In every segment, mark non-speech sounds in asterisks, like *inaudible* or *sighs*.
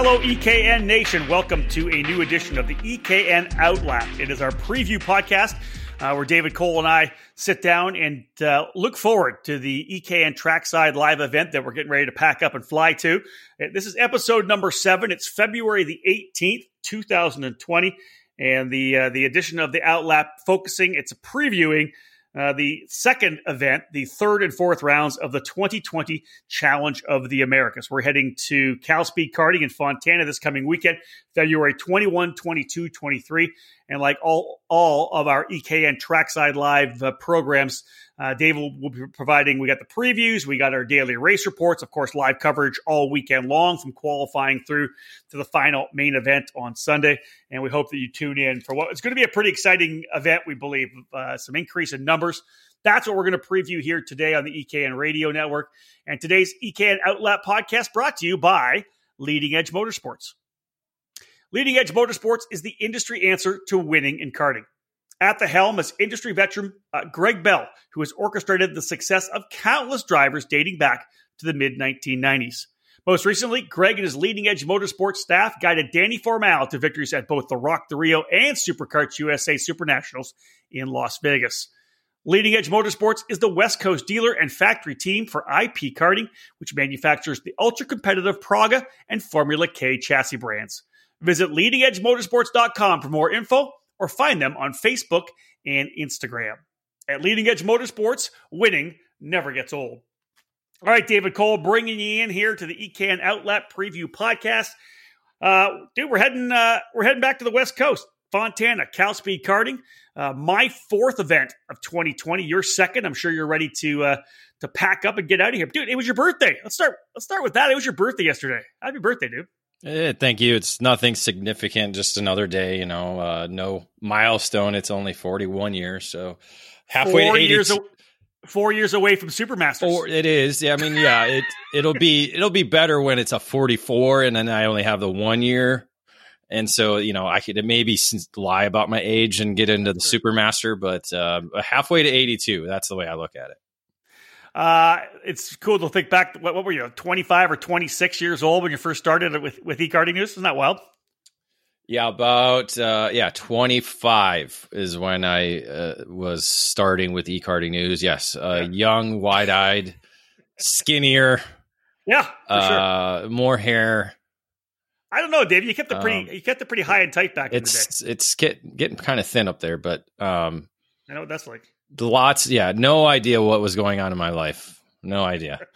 Hello, EKN Nation. Welcome to a new edition of the EKN Outlap. It is our preview podcast uh, where David Cole and I sit down and uh, look forward to the EKN Trackside live event that we're getting ready to pack up and fly to. Uh, this is episode number seven. It's February the 18th, 2020. And the uh, the edition of the Outlap focusing, it's previewing uh, the second event, the third and fourth rounds of the 2020 Challenge of the Americas. We're heading to Cal Speed Karting in Fontana this coming weekend, February 21, 22, 23. And like all, all of our EKN Trackside Live uh, programs, uh, Dave will, will, be providing. We got the previews, we got our daily race reports, of course, live coverage all weekend long from qualifying through to the final main event on Sunday. And we hope that you tune in for what is going to be a pretty exciting event. We believe uh, some increase in numbers. That's what we're going to preview here today on the EKN Radio Network. And today's EKN Outlap podcast brought to you by Leading Edge Motorsports. Leading Edge Motorsports is the industry answer to winning in karting. At the helm is industry veteran uh, Greg Bell, who has orchestrated the success of countless drivers dating back to the mid 1990s. Most recently, Greg and his leading edge motorsports staff guided Danny Formal to victories at both the Rock the Rio and Superkarts USA Supernationals in Las Vegas. Leading Edge Motorsports is the West Coast dealer and factory team for IP Karting, which manufactures the ultra competitive Praga and Formula K chassis brands. Visit leadingedgemotorsports.com for more info or find them on Facebook and Instagram. At Leading Edge Motorsports, winning never gets old. All right, David Cole, bringing you in here to the EKN Outlap Preview Podcast. Uh, dude, we're heading uh, we're heading back to the West Coast, Fontana, Cal Speed Karting. Uh, my fourth event of 2020. Your second. I'm sure you're ready to uh, to pack up and get out of here, dude. It was your birthday. Let's start. Let's start with that. It was your birthday yesterday. Happy birthday, dude. Eh, thank you. It's nothing significant, just another day, you know, uh, no milestone. It's only 41 years. So halfway four to 80, years, four years away from Supermasters. Four, it is. Yeah. I mean, yeah, it, it'll be, it'll be better when it's a 44 and then I only have the one year. And so, you know, I could maybe lie about my age and get into the Supermaster, but uh, halfway to 82, that's the way I look at it. Uh, it's cool to think back. What, what, were you, 25 or 26 years old when you first started with, with eKarting News? Isn't that wild? Yeah, about uh, yeah, 25 is when I uh, was starting with eKarting News. Yes, uh, yeah. young, wide-eyed, skinnier. Yeah, uh, sure. more hair. I don't know, Dave. You kept it pretty. Um, you kept it pretty high and tight back it's, It's get, getting kind of thin up there, but um, I know what that's like lots yeah no idea what was going on in my life. No idea. *laughs*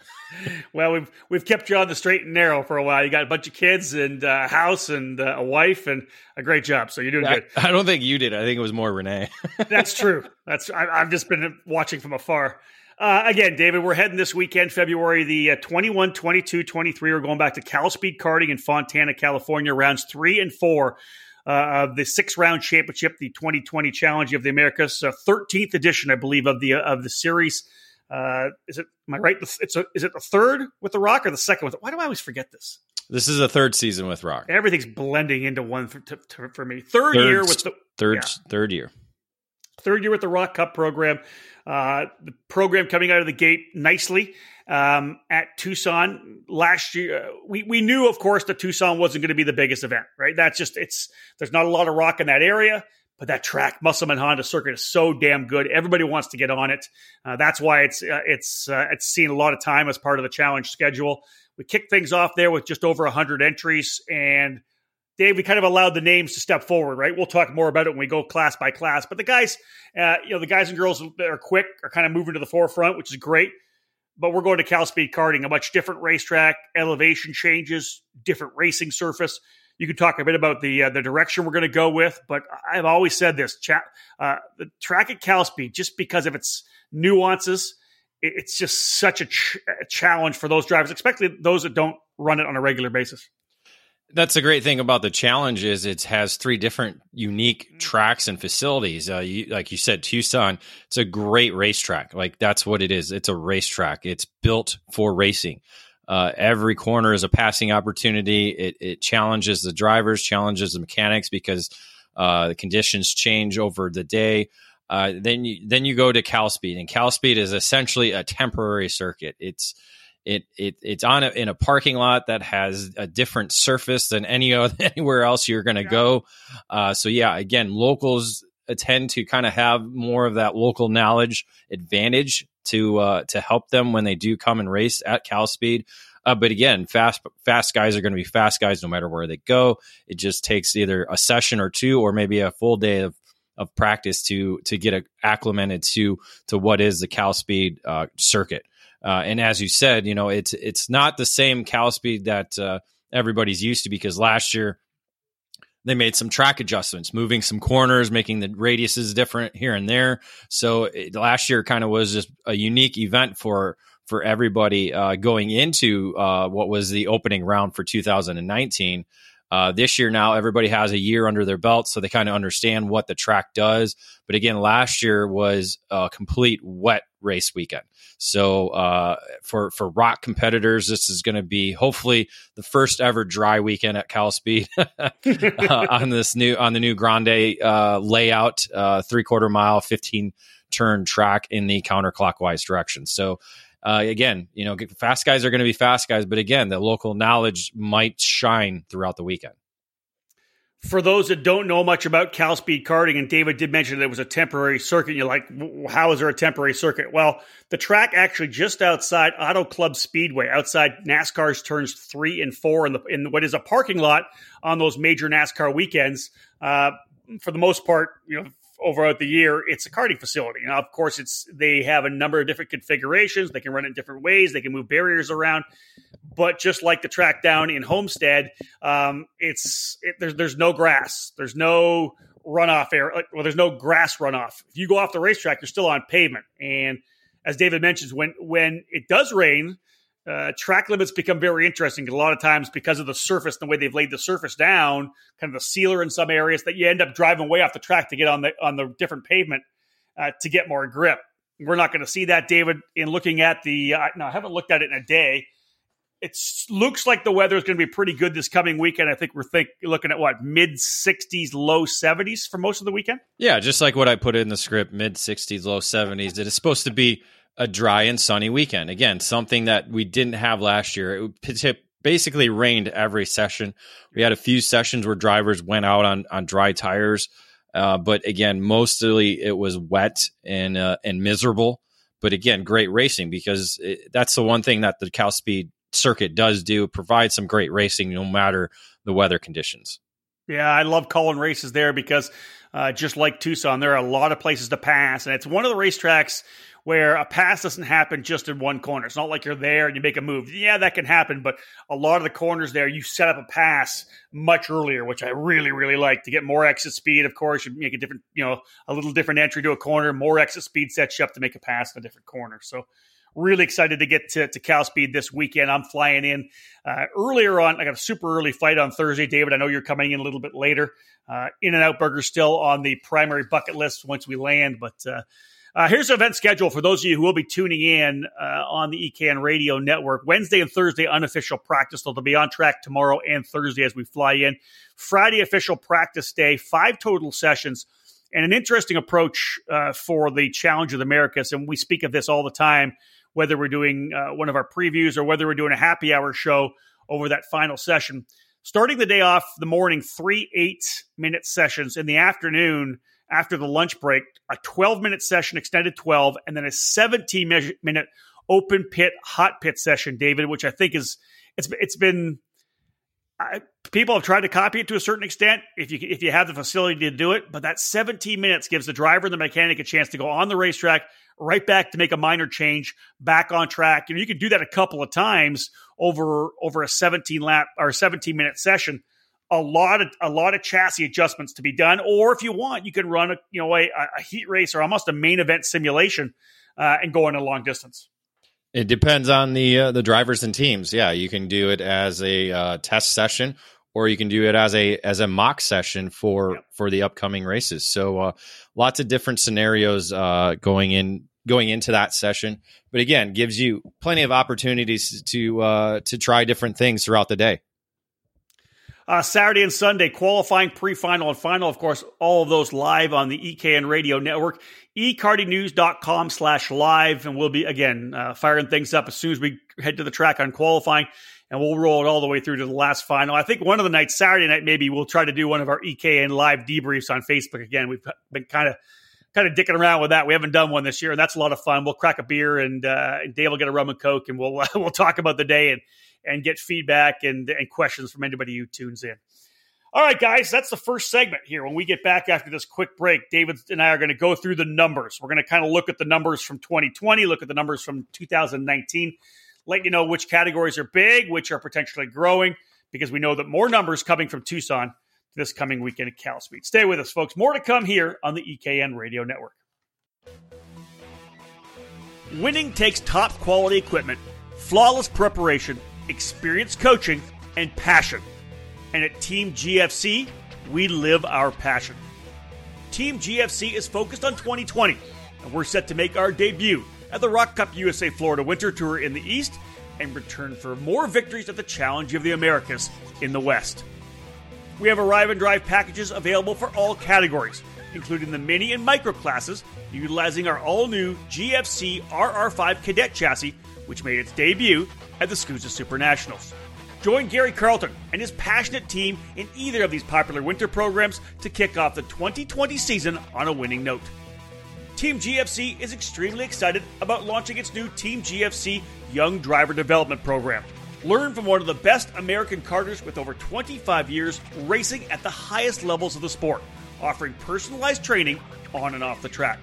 Well we've we've kept you on the straight and narrow for a while. You got a bunch of kids and a house and a wife and a great job so you're doing I, good. I don't think you did. I think it was more renee. *laughs* That's true. That's I, have just been watching from afar. Uh, again david we're heading this weekend february the uh, 21 22 23 we're going back to cal speed karting in fontana california rounds three and four uh, of the six round championship, the 2020 Challenge of the Americas, uh, 13th edition, I believe, of the of the series. Uh, is it? Am I right? It's a, is it the third with the Rock or the second with? Why do I always forget this? This is the third season with Rock. Everything's blending into one for, to, to, for me. Third, third, year with the third yeah. third year. Third year with the Rock Cup program. Uh, the program coming out of the gate nicely um, at Tucson last year. Uh, we we knew, of course, that Tucson wasn't going to be the biggest event, right? That's just it's there's not a lot of rock in that area. But that track, Musselman Honda Circuit, is so damn good. Everybody wants to get on it. Uh, that's why it's uh, it's uh, it's seen a lot of time as part of the challenge schedule. We kicked things off there with just over 100 entries, and Dave, we kind of allowed the names to step forward, right? We'll talk more about it when we go class by class. But the guys, uh, you know, the guys and girls that are quick are kind of moving to the forefront, which is great but we're going to Cal Speed Karting, a much different racetrack, elevation changes, different racing surface. You can talk a bit about the uh, the direction we're going to go with, but I've always said this: chat, uh, the track at Cal Speed, just because of its nuances, it, it's just such a, ch- a challenge for those drivers, especially those that don't run it on a regular basis. That's the great thing about the challenge is it has three different unique mm. tracks and facilities. Uh, you, like you said, Tucson, it's a great racetrack. Like that's what it is. It's a racetrack. It's built for racing. Uh, every corner is a passing opportunity. It, it, challenges the drivers, challenges the mechanics because uh, the conditions change over the day. Uh, then you then you go to Cal Speed, and Cal Speed is essentially a temporary circuit. It's It, it it's on a, in a parking lot that has a different surface than any *laughs* other, anywhere else you're going to yeah. go. Uh, so yeah, again, locals tend to kind of have more of that local knowledge advantage to uh, to help them when they do come and race at Cal Speed. Uh, but again, fast fast guys are going to be fast guys no matter where they go. It just takes either a session or two, or maybe a full day of of practice to to get acclimated to to what is the Cal Speed uh, circuit. Uh, and as you said, you know it's it's not the same Cal Speed that uh, everybody's used to because last year they made some track adjustments, moving some corners, making the radiuses different here and there. So it, last year kind of was just a unique event for for everybody uh, going into uh, what was the opening round for 2019. Uh, this year now, everybody has a year under their belt, so they kind of understand what the track does. But again, last year was a complete wet race weekend. So uh, for for rock competitors, this is going to be hopefully the first ever dry weekend at Cal Speed *laughs* uh, on this new on the new Grande uh, layout, uh, three quarter mile, fifteen turn track in the counterclockwise direction. So uh, again, you know, fast guys are going to be fast guys, but again, the local knowledge might shine throughout the weekend. For those that don't know much about Cal Speed karting, and David did mention that it was a temporary circuit, you're like, how is there a temporary circuit? Well, the track actually just outside Auto Club Speedway, outside NASCAR's turns three and four in the in what is a parking lot on those major NASCAR weekends. Uh, for the most part, you know, over the year, it's a karting facility. Now, of course, it's they have a number of different configurations. They can run it in different ways. They can move barriers around. But just like the track down in Homestead, um, it's it, there's there's no grass. There's no runoff air. Well, there's no grass runoff. If you go off the racetrack, you're still on pavement. And as David mentions, when when it does rain, uh, track limits become very interesting a lot of times because of the surface, and the way they've laid the surface down, kind of the sealer in some areas that you end up driving way off the track to get on the on the different pavement uh, to get more grip. We're not going to see that, David. In looking at the, uh, no, I haven't looked at it in a day. It looks like the weather is going to be pretty good this coming weekend. I think we're think looking at what mid 60s, low 70s for most of the weekend. Yeah, just like what I put in the script, mid 60s, low 70s. It is supposed to be a dry and sunny weekend. Again, something that we didn't have last year. It basically rained every session. We had a few sessions where drivers went out on on dry tires, uh, but again, mostly it was wet and uh, and miserable. But again, great racing because it, that's the one thing that the Cal Speed circuit does do: provide some great racing no matter the weather conditions. Yeah, I love calling races there because uh, just like Tucson, there are a lot of places to pass, and it's one of the racetracks where a pass doesn't happen just in one corner. It's not like you're there and you make a move. Yeah, that can happen, but a lot of the corners there, you set up a pass much earlier, which I really, really like to get more exit speed. Of course, you make a different, you know, a little different entry to a corner. More exit speed sets you up to make a pass in a different corner. So really excited to get to, to Cal Speed this weekend. I'm flying in uh, earlier on. I got a super early flight on Thursday. David, I know you're coming in a little bit later. Uh, in and Out Burger still on the primary bucket list once we land, but uh, uh, here's the event schedule for those of you who will be tuning in uh, on the EKN Radio Network. Wednesday and Thursday, unofficial practice. They'll be on track tomorrow and Thursday as we fly in. Friday, official practice day, five total sessions, and an interesting approach uh, for the Challenge of the Americas. And we speak of this all the time, whether we're doing uh, one of our previews or whether we're doing a happy hour show over that final session. Starting the day off the morning, three eight minute sessions. In the afternoon, after the lunch break, a 12 minute session, extended 12, and then a 17 minute open pit hot pit session, David, which I think is it's it's been I, people have tried to copy it to a certain extent if you if you have the facility to do it, but that 17 minutes gives the driver and the mechanic a chance to go on the racetrack, right back to make a minor change, back on track. You know, you can do that a couple of times over over a 17 lap or 17 minute session a lot of a lot of chassis adjustments to be done. Or if you want, you can run a you know a, a heat race or almost a main event simulation uh, and go in a long distance. It depends on the uh, the drivers and teams. Yeah, you can do it as a uh, test session, or you can do it as a as a mock session for yep. for the upcoming races. So uh, lots of different scenarios uh, going in going into that session. But again, gives you plenty of opportunities to uh, to try different things throughout the day. Uh, Saturday and Sunday, qualifying, pre-final, and final. Of course, all of those live on the EKN Radio Network, ekartingnews.com slash live. And we'll be, again, uh, firing things up as soon as we head to the track on qualifying. And we'll roll it all the way through to the last final. I think one of the nights, Saturday night, maybe we'll try to do one of our EKN live debriefs on Facebook again. We've been kind of kind of dicking around with that. We haven't done one this year, and that's a lot of fun. We'll crack a beer, and, uh, and Dave will get a rum and coke, and we'll *laughs* we'll talk about the day and and get feedback and and questions from anybody who tunes in. All right, guys, that's the first segment here. When we get back after this quick break, David and I are going to go through the numbers. We're going to kind of look at the numbers from 2020, look at the numbers from 2019, let you know which categories are big, which are potentially growing, because we know that more numbers coming from Tucson this coming weekend at Cal Speed. Stay with us, folks. More to come here on the EKN Radio Network. Winning takes top quality equipment, flawless preparation, experienced coaching, and passion. And at Team GFC, we live our passion. Team GFC is focused on 2020, and we're set to make our debut at the Rock Cup USA Florida Winter Tour in the East and return for more victories at the Challenge of the Americas in the West. We have arrive and drive packages available for all categories, including the mini and micro classes, utilizing our all new GFC RR5 Cadet chassis, which made its debut at the SKUSA Super Nationals. Join Gary Carlton and his passionate team in either of these popular winter programs to kick off the 2020 season on a winning note. Team GFC is extremely excited about launching its new Team GFC Young Driver Development Program. Learn from one of the best American karters with over 25 years racing at the highest levels of the sport, offering personalized training on and off the track.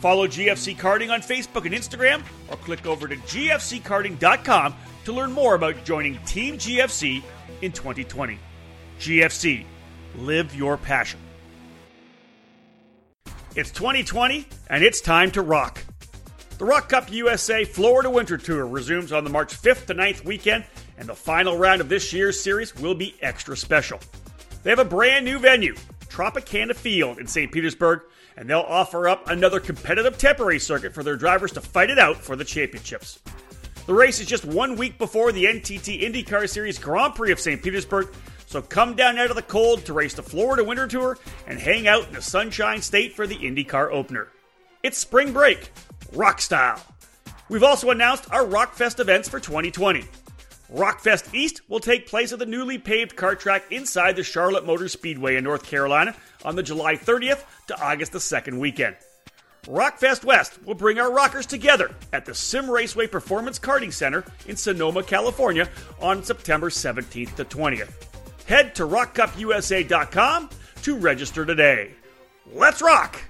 Follow GFC Karting on Facebook and Instagram, or click over to gfckarting.com to learn more about joining Team GFC in 2020. GFC, live your passion. It's 2020, and it's time to rock. The Rock Cup USA Florida Winter Tour resumes on the March 5th to 9th weekend, and the final round of this year's series will be extra special. They have a brand new venue, Tropicana Field in St. Petersburg, and they'll offer up another competitive temporary circuit for their drivers to fight it out for the championships. The race is just one week before the NTT IndyCar Series Grand Prix of St. Petersburg, so come down out of the cold to race the Florida Winter Tour and hang out in the Sunshine State for the IndyCar opener. It's spring break, rock style. We've also announced our Rockfest events for 2020. Rockfest East will take place at the newly paved kart track inside the Charlotte Motor Speedway in North Carolina on the July 30th to August the 2nd weekend. Rockfest West will bring our rockers together at the Simraceway Performance Karting Center in Sonoma, California on September 17th to 20th. Head to rockcupusa.com to register today. Let's rock!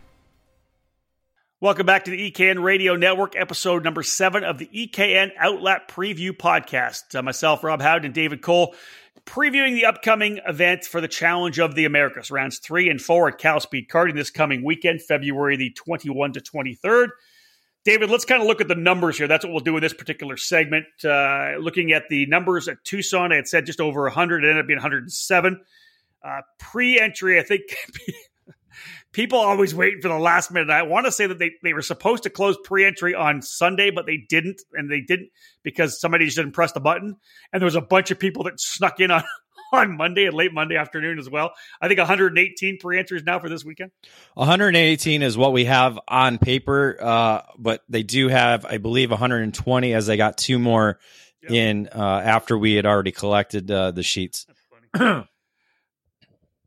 Welcome back to the EKN Radio Network, episode number seven of the EKN Outlap Preview Podcast. Uh, myself, Rob Howden, and David Cole, previewing the upcoming event for the Challenge of the Americas, rounds three and four at Cal Speed Karting this coming weekend, February the 21 to 23rd. David, let's kind of look at the numbers here. That's what we'll do in this particular segment. Uh, looking at the numbers at Tucson, I had said just over 100. It ended up being 107. Uh, Pre entry, I think *laughs* people always waiting for the last minute. I want to say that they, they were supposed to close pre entry on Sunday, but they didn't. And they didn't because somebody just didn't press the button. And there was a bunch of people that snuck in on, *laughs* on Monday and late Monday afternoon as well. I think 118 pre entries now for this weekend. 118 is what we have on paper, uh, but they do have, I believe, 120 as they got two more yep. in uh, after we had already collected uh, the sheets. *clears throat*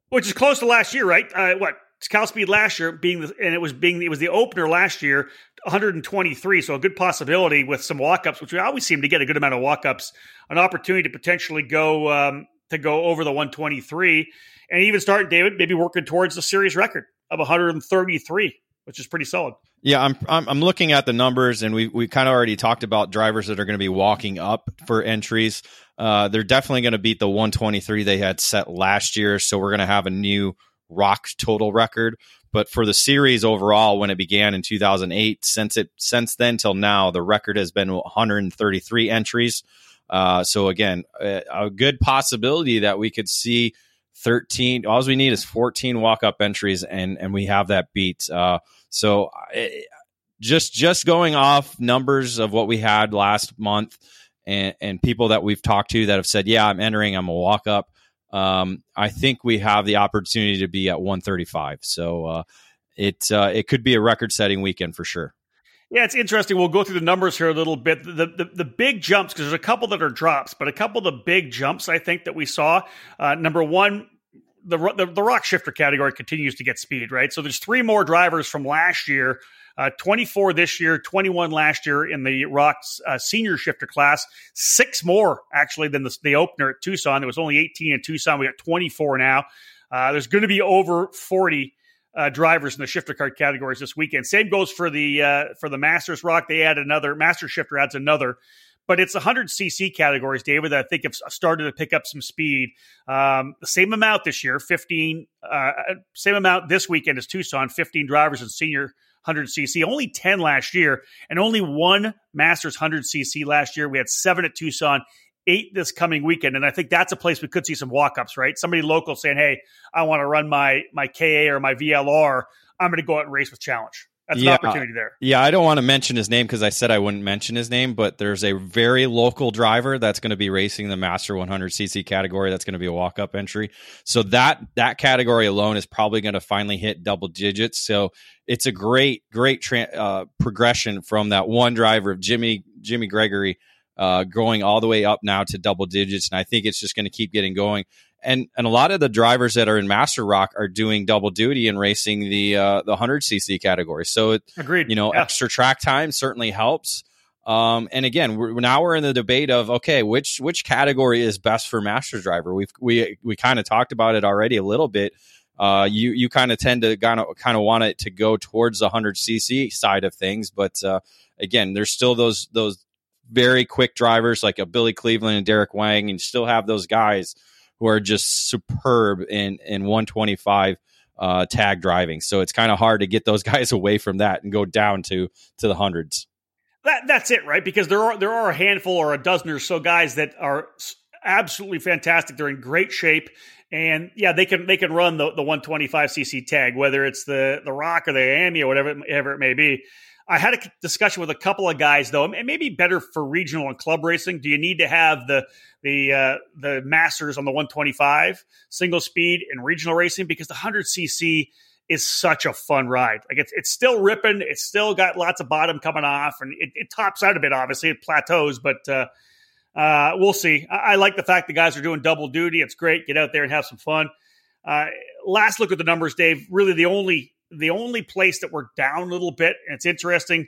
Which is close to last year, right? Uh, what Cal Speed last year being the, and it was being it was the opener last year 123 so a good possibility with some walk-ups which we always seem to get a good amount of walk-ups an opportunity to potentially go um, to go over the 123 and even start David maybe working towards the series record of 133 which is pretty solid. Yeah I'm, I'm I'm looking at the numbers and we we kind of already talked about drivers that are going to be walking up for entries. Uh, they're definitely going to beat the 123 they had set last year. So we're going to have a new ROK total record. But for the series overall, when it began in 2008, since it since then till now, the record has been 133 entries. Uh, so again, a, good possibility that we could see 13. All we need is 14 walk up entries, and and we have that beat. Uh, so just just going off numbers of what we had last month, and and people that we've talked to that have said, yeah, I'm entering, I'm a walk up um, I think we have the opportunity to be at 135. So uh, it uh, it could be a record setting weekend for sure. Yeah, it's interesting. We'll go through the numbers here a little bit. The the, the big jumps because there's a couple that are drops, but a couple of the big jumps I think that we saw. Uh, number one, the, the, the rock shifter category continues to get speed, right? So there's three more drivers from last year, uh, 24 this year, 21 last year in the rocks uh, senior shifter class, six more actually than the, the opener at Tucson. There was only 18 in Tucson. We got 24 now. Uh, there's going to be over 40 uh, drivers in the shifter card categories this weekend. Same goes for the uh, for the Masters Rock. They add another Master Shifter adds another but it's 100 cc categories, David, that I think have started to pick up some speed. Um, same amount this year, 15, uh, same amount this weekend as Tucson, 15 drivers in senior 100 cc, only 10 last year, and only one Masters 100 cc last year. We had seven at Tucson. Eight this coming weekend, and I think that's a place we could see some walk-ups. Right, somebody local saying, "Hey, I want to run my my KA or my VLR. I'm going to go out and race with Challenge." That's yeah, an opportunity there. Yeah, I don't want to mention his name because I said I wouldn't mention his name, but there's a very local driver that's going to be racing the Master 100cc category. That's going to be a walk up entry. So that that category alone is probably going to finally hit double digits. So it's a great great tra- uh, progression from that one driver of Jimmy Jimmy Gregory uh, going all the way up now to double digits, and I think it's just going to keep getting going and and a lot of the drivers that are in Master Rock are doing double duty and racing the uh, the 100 cc category. So it, agreed. You know, yeah. extra track time certainly helps. Um, and again, we're, now we're in the debate of okay, which which category is best for master driver? We've we we kind of talked about it already a little bit. Uh, you you kind of tend to kind of kind of want it to go towards the 100 cc side of things, but uh, again, there's still those those very quick drivers like a Billy Cleveland and Derek Wang, and you still have those guys who are just superb in in 125 uh, tag driving. So it's kind of hard to get those *laughs* guys away from that and go down to to the hundreds. That that's it, right? Because there are there are a handful or a dozen or so guys that are absolutely fantastic. They're in great shape, and yeah, they can they can run the the 125 cc tag, whether it's the the Rock or the IAME or whatever whatever it may be. I had a discussion with a couple of guys though. It may be better for regional and club racing. Do you need to have the the uh, the masters on the 125 single speed in regional racing because the 100 cc is such a fun ride. Like it's it's still ripping. It's still got lots of bottom coming off, and it, it tops out a bit. Obviously, it plateaus, but uh, uh, we'll see. I, I, like the fact the guys are doing double duty. It's great. Get out there and have some fun. Uh, last look at the numbers, Dave. Really, the only the only place that we're down a little bit, and it's interesting,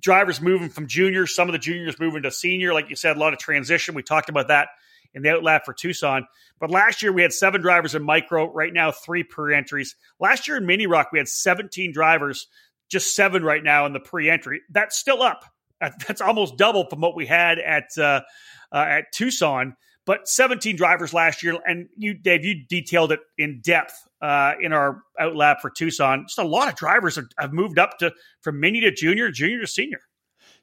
drivers moving from junior, some of the juniors moving to senior. Like you said, a lot of transition. We talked about that in the outlap for Tucson. But last year we had seven drivers in micro. Right now, three pre entries. Last year in Mini Rock we had 17 drivers, just seven right now in the pre entry. That's still up. *laughs* That's almost double from what we had at uh, uh, at Tucson. But 17 drivers last year, and you, Dave, you detailed it in depth uh, in our out outlap for Tucson. Just a lot of drivers have, have, moved up to from mini to junior, junior to senior.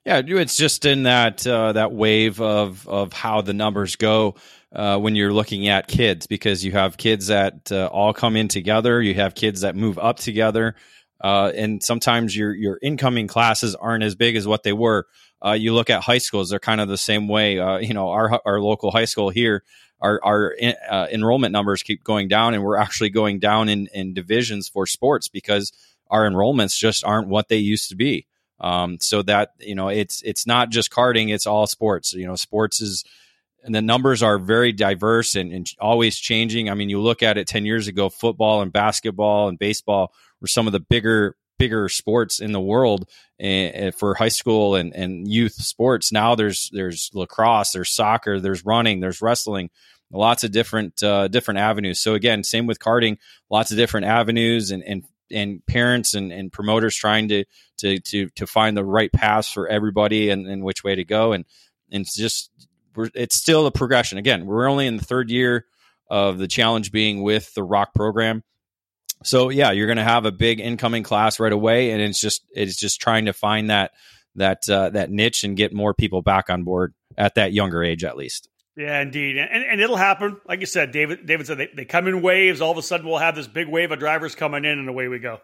Yeah, it's just in that uh, that wave of of how the numbers go uh, when you're looking at kids, because you have kids that uh, all come in together, you have kids that move up together, uh, and sometimes your your incoming classes aren't as big as what they were. Uh, you look at high schools; they're kind of the same way. you know, our our local high school here our our uh, enrollment numbers keep going down, and we're actually going down in in divisions for sports because our enrollments just aren't what they used to be. Um, so that you know, it's it's not just karting; it's all sports. You know, sports is and the numbers are very diverse and, and, always changing. I mean, you look at it 10 years ago, football and basketball and baseball were some of the bigger, bigger sports in the world uh, for high school and, and youth sports. Now there's, there's lacrosse, there's soccer, there's running, there's wrestling, lots of different uh, different avenues. So again, same with karting, lots of different avenues and and and parents and, and promoters trying to to to to find the right paths for everybody and, and which way to go and and it's just it's still a progression. Again, we're only in the third year of the challenge being with the rock program. So yeah, you're going to have a big incoming class right away, and it's just it's just trying to find that that uh, that niche and get more people back on board at that younger age, at least. Yeah, indeed, and, and it'll happen. Like you said, David. David said they, they come in waves. All of a sudden, we'll have this big wave of drivers coming in, and away we go.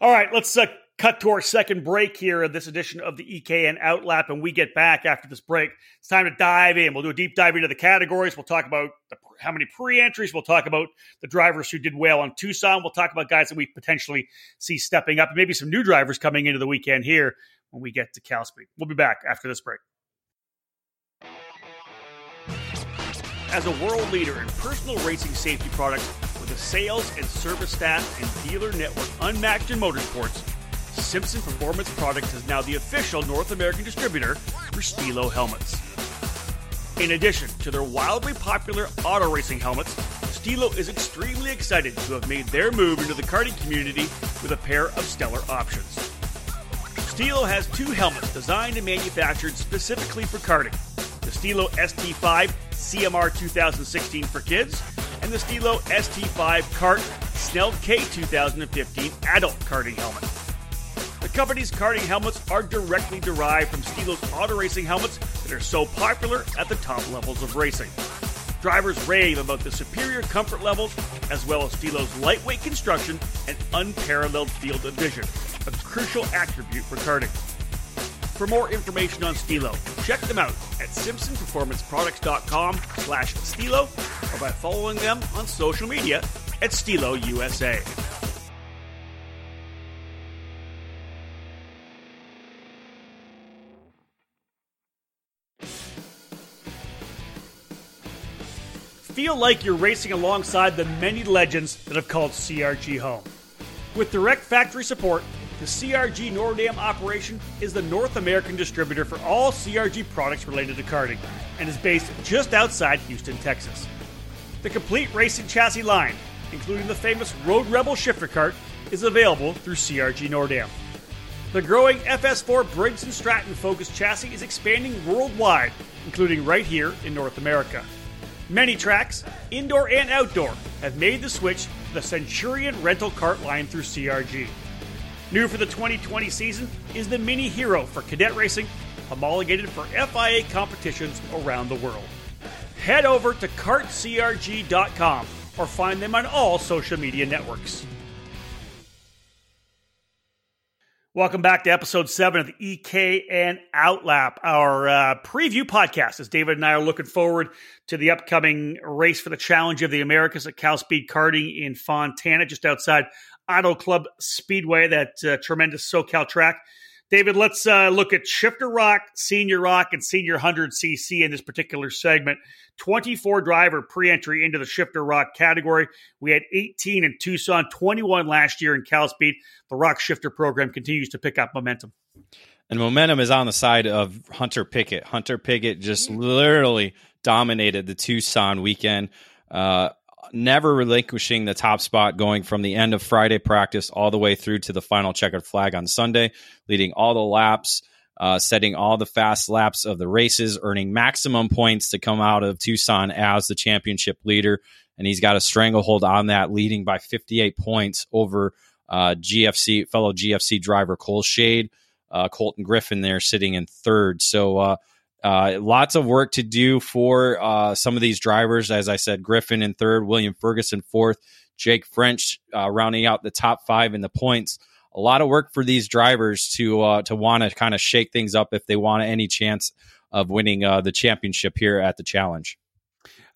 All right, let's uh, cut to our second break here of this edition of the EKN Outlap, and we get back after this break. It's time to dive in. We'll do a deep dive into the categories. We'll talk about the how many pre-entries. We'll talk about the drivers who did well on Tucson. We'll talk about guys that we potentially see stepping up, and maybe some new drivers coming into the weekend here when we get to Cal Speed. We'll be back after this break. As a world leader in personal racing safety products with a sales and service staff and dealer network unmatched in motorsports, Simpson Performance Products is now the official North American distributor for Stilo helmets. In addition to their wildly popular auto racing helmets, Stilo is extremely excited to have made their move into the karting community with a pair of stellar options. Stilo has two helmets designed and manufactured specifically for karting the Stilo ST5 CMR 2016 for kids, and the Stilo ST5 Kart Snell K 2015 adult karting helmet. The company's karting helmets are directly derived from Stilo's auto racing helmets that are so popular at the top levels of racing. Drivers rave about the superior comfort levels, as well as Stilo's lightweight construction and unparalleled field of vision, a crucial attribute for karting. For more information on Stilo, check them out at simpsonperformanceproducts.com slash Stilo or by following them on social media at Stilo USA. Feel like you're racing alongside the many legends that have called CRG home. With direct factory support, the CRG Nordam operation is the North American distributor for all CRG products related to karting and is based just outside Houston, Texas. The complete racing chassis line, including the famous Road Rebel shifter cart, is available through CRG Nordam. The growing FS4 Briggs & Stratton focused chassis is expanding worldwide, including right here in North America. Many tracks, indoor and outdoor, have made the switch to the Centurion rental cart line through CRG. New for the 2020 season is the Mini Hero for cadet racing, homologated for FIA competitions around the world. Head over to kartcrg.com or find them on all social media networks. Welcome back to episode seven of the EKN Outlap, our uh, preview podcast. As David and I are looking forward to the upcoming race for the Challenge of the Americas at Cal Speed Karting in Fontana, just outside Auto Club Speedway, that uh, tremendous SoCal track. David, let's uh, look at Shifter Rock, Senior Rock, and Senior 100cc in this particular segment. 24 driver pre entry into the Shifter Rock category. We had 18 in Tucson, 21 last year in Cal Speed. The Rock Shifter program continues to pick up momentum. And momentum is on the side of Hunter Pickett. Hunter Pickett just literally dominated the Tucson weekend, uh, never relinquishing the top spot, going from the end of Friday practice all the way through to the final checkered flag on Sunday, leading all the laps uh, setting all the fast laps of the races, earning maximum points to come out of Tucson as the championship leader. And he's got a stranglehold on that, leading by 58 points over uh, GFC fellow GFC driver Cole Shade, uh, Colton Griffin there sitting in third. So uh, uh, lots of work to do for uh, some of these drivers. As I said, Griffin in third, William Ferguson fourth, Jake French rounding out the top five in the points a lot of work for these drivers to uh, to want to kind of shake things up if they want any chance of winning uh, the championship here at the challenge.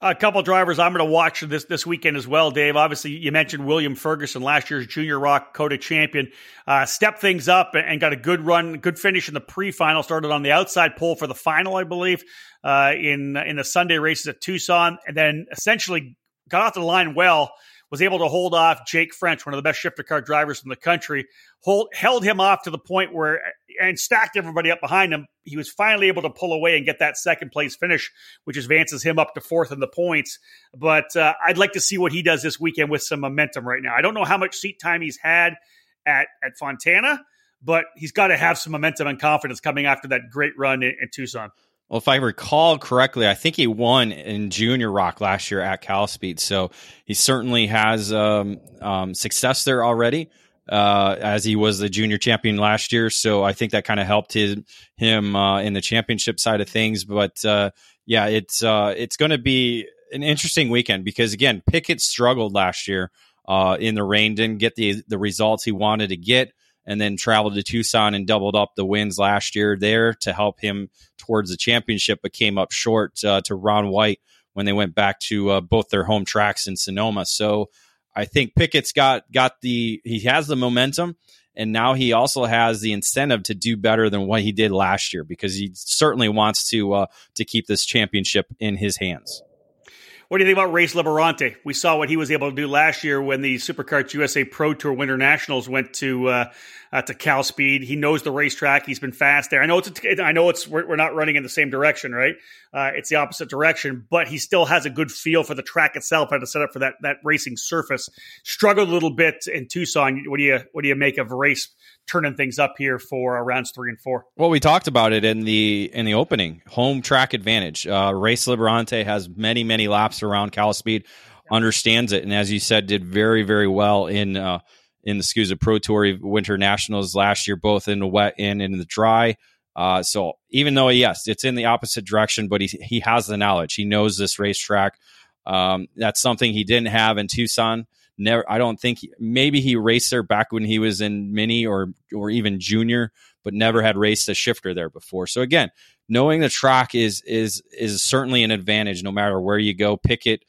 A couple drivers I'm going to watch this this weekend as well, Dave. Obviously, you mentioned William Ferguson, last year's Junior Rock Coda champion, uh, stepped things up and got a good run, good finish in the pre-final. Started on the outside pole for the final, I believe, uh, in in the Sunday races at Tucson, and then essentially got off the line well was able to hold off Jake French, one of the best shifter car drivers in the country, hold, held him off to the point where and stacked everybody up behind him. He was finally able to pull away and get that second place finish, which advances him up to fourth in the points. But uh, I'd like to see what he does this weekend with some momentum right now. I don't know how much seat time he's had at at Fontana, but he's got to have some momentum and confidence coming after that great run in, in Tucson. Well, if I recall correctly, I think he won in Junior Rock last year at Cal Speed, so he certainly has um, um, success there already. Uh, as he was the junior champion last year, so I think that kind of helped his, him uh, in the championship side of things. But uh, yeah, it's uh, it's going to be an interesting weekend because again, Pickett struggled last year uh, in the rain, didn't get the the results he wanted to get and then traveled to Tucson and doubled up the wins last year there to help him towards the championship, but came up short uh, to Ron White when they went back to uh, both their home tracks in Sonoma. So I think Pickett's got got the he has the momentum and now he also has the incentive to do better than what he did last year because he certainly wants to uh, to keep this championship in his hands. What do you think about Race Liberante? We saw what he was able to do last year when the Superkarts USA Pro Tour Winter Nationals went to uh, uh, to Cal Speed. He knows the racetrack. He's been fast there. I know it's I know it's we're, we're not running in the same direction, right? Uh, it's the opposite direction, but he still has a good feel for the track itself, how to set up for that that racing surface. Struggled a little bit in Tucson. What do you what do you make of race turning things up here for uh, rounds three and four. Well, we talked about it in the in the opening. Home track advantage. Uh, Race Liberante has many many laps around Cal Speed, understands it, and as you said, did very very well in uh, in the SKUSA Pro Tour Winter Nationals last year, both in the wet and in the dry. Uh, so even though yes, it's in the opposite direction, but he he has the knowledge. He knows this racetrack. Um, that's something he didn't have in Tucson never I don't think he, maybe he raced there back when he was in mini or or even junior, but never had raced a shifter there before. So again, knowing the track is is is certainly an advantage no matter where you go. Pickett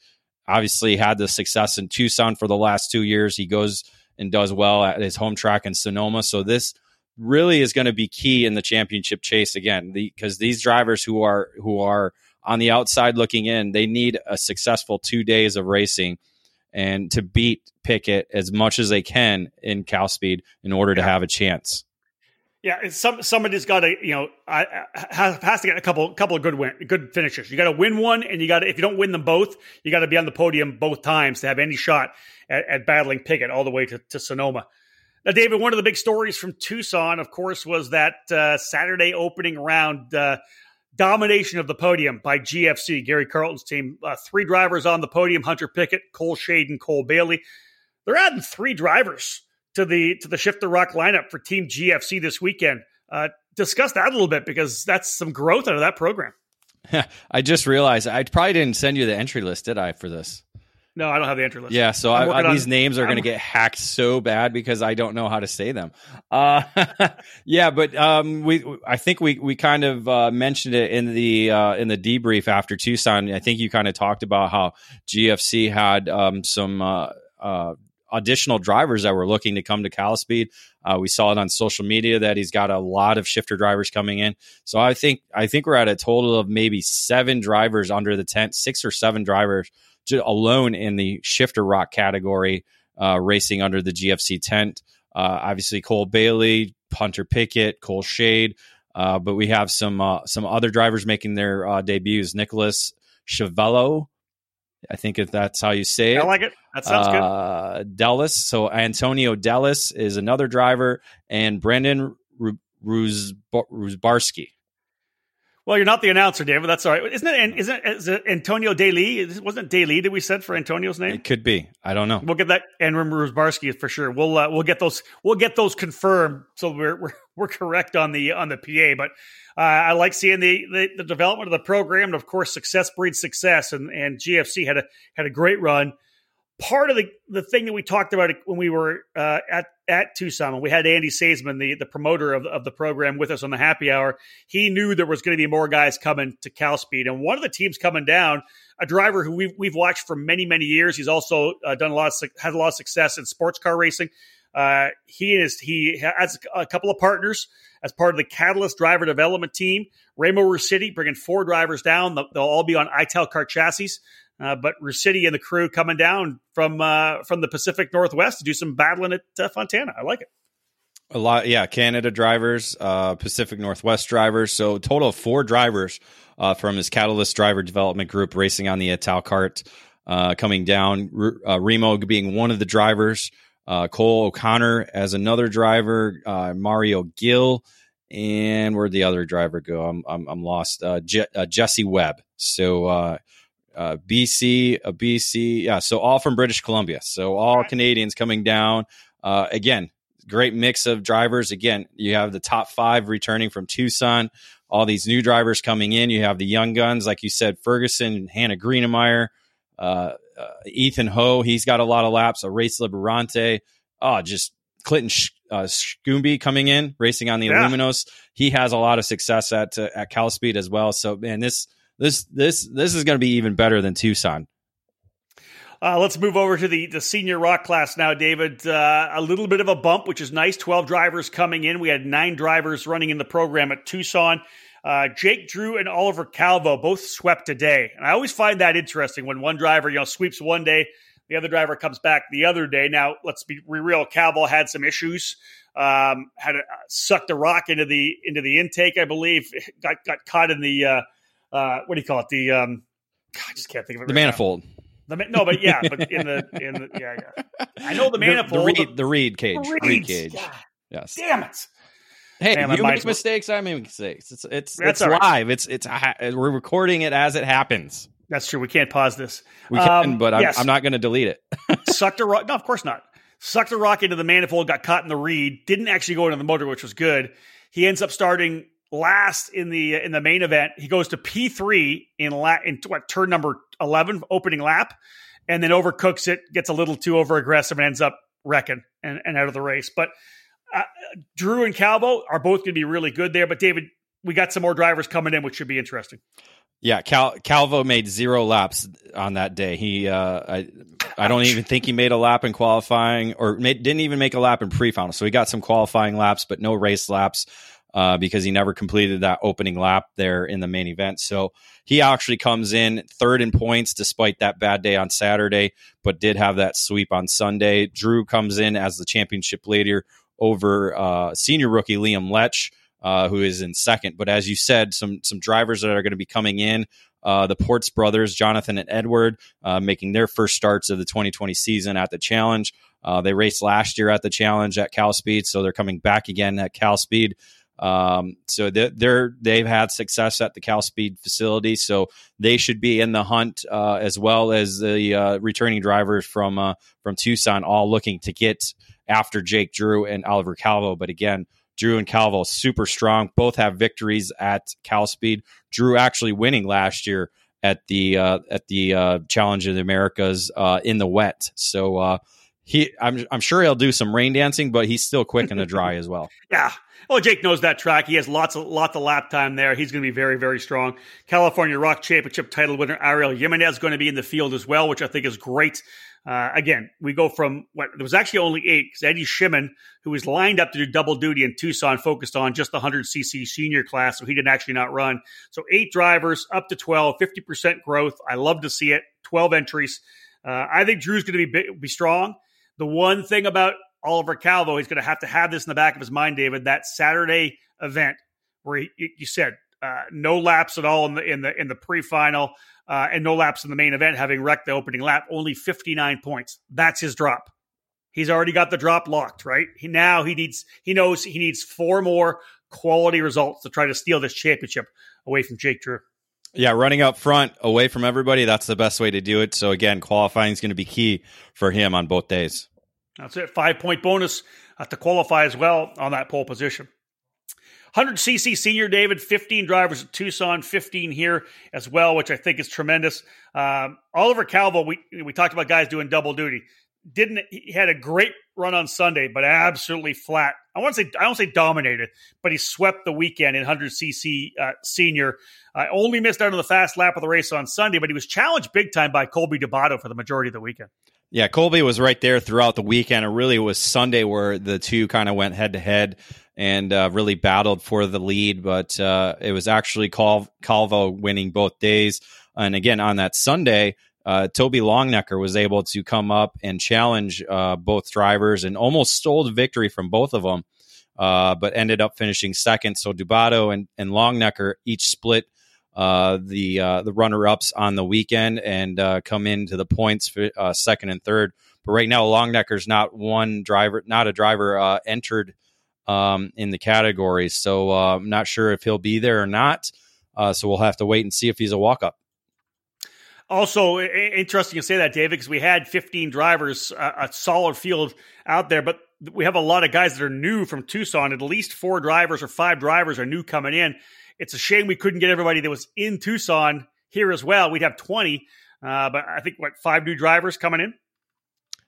obviously had the success in Tucson for the last two years. He goes and does well at his home track in Sonoma. So this really is going to be key in the championship chase again because the, these drivers who are who are on the outside looking in, they need a successful two days of racing and to beat Pickett as much as they can in Cal Speed in order to have a chance. Yeah, some somebody's got to you know has, has to get a couple couple of good win good finishes. You got to win one, and you got to if you don't win them both, you got to be on the podium both times to have any shot at, at battling Pickett all the way to, to, Sonoma. Now, David, one of the big stories from Tucson, of course, was that uh, Saturday opening round. Uh, domination of the podium by GFC, Gary Carlton's team. Uh, three drivers on the podium: Hunter Pickett, Cole Shade, and Cole Bailey. They're adding three drivers to the to the Shifter Rock lineup for Team GFC this weekend. Uh, discuss that a little bit because that's some growth out of that program. *laughs* I just realized I probably didn't send you the entry list, did I, for this? No, I don't have the entry list. Yeah, so I, I, these names are going to get hacked so bad because I don't know how to say them. Uh, *laughs* yeah, but um, we I think we we kind of uh, mentioned it in the uh, in the debrief after Tucson. I think you kind of talked about how GFC had um, some uh, uh, additional drivers that were looking to come to Cal Speed. Uh, we saw it on social media that he's got a lot of shifter drivers coming in. So I think I think we're at a total of maybe seven drivers under the tent, six or seven drivers alone in the shifter rock category, uh, racing under the GFC tent. Uh, obviously, Cole Bailey, Hunter Pickett, Cole Shade, uh, but we have some uh, some other drivers making their uh, debuts. Nicholas Chavello, I think if that's how you say it. I like it. That sounds good. Dallas. So Antonio Dallas is another driver, and Brandon Ruzbarski. Well, you're not the announcer, David. That's all right. Isn't it? Isn't it, is it Antonio Daly? Wasn't it Daly that we said for Antonio's name? It could be. I don't know. We'll get that and Ruzbarski is for sure. We'll uh, we'll get those we'll get those confirmed so we're we're, *laughs* we're correct on the on the PA. But uh, I like seeing the, the, the development of the program, and of course, success breeds success. And and GFC had a had a great run part of the, the thing that we talked about when we were uh, at at Tucson, we had Andy Saisman, the, the promoter of, of the program, with us on the happy hour, he knew there was going to be more guys coming to Cal Speed. And one of the teams coming down, a driver who we've, we've watched for many, many years, he's also uh, done a lot of, had a lot of success in sports car racing. Uh, he is he has a couple of partners as part of the Catalyst driver development team. Remo Ruscitti bringing four drivers down. They'll all be on Italkart chassis. Uh, but Ruscitti and the crew coming down from uh, from the Pacific Northwest to do some battling at uh, Fontana. I like it. A lot, yeah. Canada drivers, uh, Pacific Northwest drivers. So total of four drivers uh, from his Catalyst driver development group racing on the Italkart coming down. R- Remo being one of the drivers. Cole O'Connor as another driver. Mario Gill and where'd the other driver go? I'm I'm, I'm lost. Je- Jesse Webb. So uh, BC, a BC, yeah. So all from British Columbia. So all right. Canadians coming down. Uh, again, great mix of drivers. Again, you have the top five returning from Tucson. All these new drivers coming in. You have the young guns, like you said, Ferguson, Hannah Greenemeyer, uh, uh, Ethan Ho. He's got a lot of laps. A race Liberante. Oh, just Clinton Sh- uh, Scumby coming in, racing on the yeah. Aluminos. He has a lot of success at uh, at Cal Speed as well. So man, this this this this is going to be even better than Tucson. Uh, let's move over to the, the senior rock class now, David. Uh, a little bit of a bump, which is nice. 12 drivers coming in. We had nine drivers running in the program at Tucson. Uh, Jake Drew and Oliver Calvo both swept today. And I always find that interesting when one driver, you know, sweeps one day, the other driver comes back the other day. Now, let's be real. Calvo had some issues. Um, had a, uh, sucked a rock into the into the intake, I believe. *laughs* Got got caught in the uh, what do you call it? The um, I just can't think of it. The right manifold. The, no, but yeah, but in the *laughs* in the yeah, yeah. I know the manifold. The, the reed, the reed cage. The reed cage. Yes. Damn it. Hey, Damn, you make mistakes. I make mistakes. It's it's That's it's live. Right. It's it's we're recording it as it happens. That's true. We can't pause this. We can, um, but I'm, yes. I'm not going to delete it. *laughs* Sucked a rock. No, of course not. Sucked a rock into the manifold. Got caught in the reed. Didn't actually go into the motor, which was good. He ends up starting last in the in the main event. He goes to P three in la- in what turn number eleven, opening lap, and then overcooks it, gets a little too over aggressive, and ends up wrecking and, and out of the race. But uh, Drew and Calvo are both going to be really good there. But David, we got some more drivers coming in, which should be interesting. Yeah, Cal- Calvo made zero laps on that day. He, uh, I, I don't even think he made a lap in qualifying, or made, didn't even make a lap in pre-final. So he got some qualifying laps, but no race laps uh, because he never completed that opening lap there in the main event. So he actually comes in third in points despite that bad day on Saturday, but did have that sweep on Sunday. Drew comes in as the championship leader over uh, senior rookie Liam Lech. Uh, who is in second? But as you said, some some drivers that are going to be coming in uh, the Ports brothers, Jonathan and Edward, uh, making their first starts of the 2020 season at the Challenge. Uh, they raced last year at the Challenge at Cal Speed, so they're coming back again at Cal Speed. Um, so they're, they've had success at the Cal Speed facility, so they should be in the hunt uh, as well as the uh, returning drivers from uh, from Tucson, all looking to get after Jake Drew and Oliver Calvo. But again, Drew and Calvo super strong. Both have victories at Cal Speed. Drew actually winning last year at the uh, at the uh, Challenge of the Americas uh, in the wet. So he, I'm I'm sure he'll do some rain dancing, but he's still quick in the dry *laughs* as well. Yeah, well, Jake knows that track. He has lots of lots of lap time there. He's going to be very very strong. California ROK Championship title winner Ariel Jimenez going to be in the field as well, which I think is great. Uh, again, we go from what there was actually only eight because Eddie Shimon, who was lined up to do double duty in Tucson, focused on just the 100cc senior class, so he did actually not run. So eight drivers up to 12, 50% growth. I love to see it. 12 entries. Uh, I think Drew's going to be be strong. The one thing about Oliver Calvo, he's going to have to have this in the back of his mind, David. That Saturday event where he, you said uh, no laps at all in the in the in the pre-final uh, and no laps in the main event, having wrecked the opening lap. Only 59 points. That's his drop. He's already got the drop locked, right? He now he needs he knows he needs four more quality results to try to steal this championship away from Jake Drew. Yeah, running up front away from everybody, that's the best way to do it. So again, qualifying is going to be key for him on both days. That's it. Five point bonus to qualify as well on that pole position. 100cc senior David, 15 drivers at Tucson, 15 here as well, which I think is tremendous. Um, Oliver Calvo, we we talked about guys doing double duty. Didn't he had a great run on Sunday, but absolutely flat. I want to say I don't say dominated, but he swept the weekend in 100cc uh, senior. I only missed out on the fast lap of the race on Sunday, but he was challenged big time by Colby Dubato for the majority of the weekend. Yeah, Colby was right there throughout the weekend. It really was Sunday where the two kind of went head to head and uh, really battled for the lead. But uh, it was actually Cal- Calvo winning both days. And again, on that Sunday, uh, Toby Longnecker was able to come up and challenge uh, both drivers and almost stole the victory from both of them, uh, but ended up finishing second. So Dubato and, and Longnecker each split uh, the uh, the runner ups on the weekend and uh, come into the points for second and third. But right now, Longnecker's not one driver, not a driver entered um, in the category, so I'm not sure if he'll be there or not. so we'll have to wait and see if he's a walk up. Also, interesting to say that, David, because we had 15 drivers, a solid field out there, but we have a lot of guys that are new from Tucson. At least four drivers or five drivers are new coming in. It's a shame we couldn't get everybody that was in Tucson here as well. We'd have 20, uh, but I think, what, five new drivers coming in?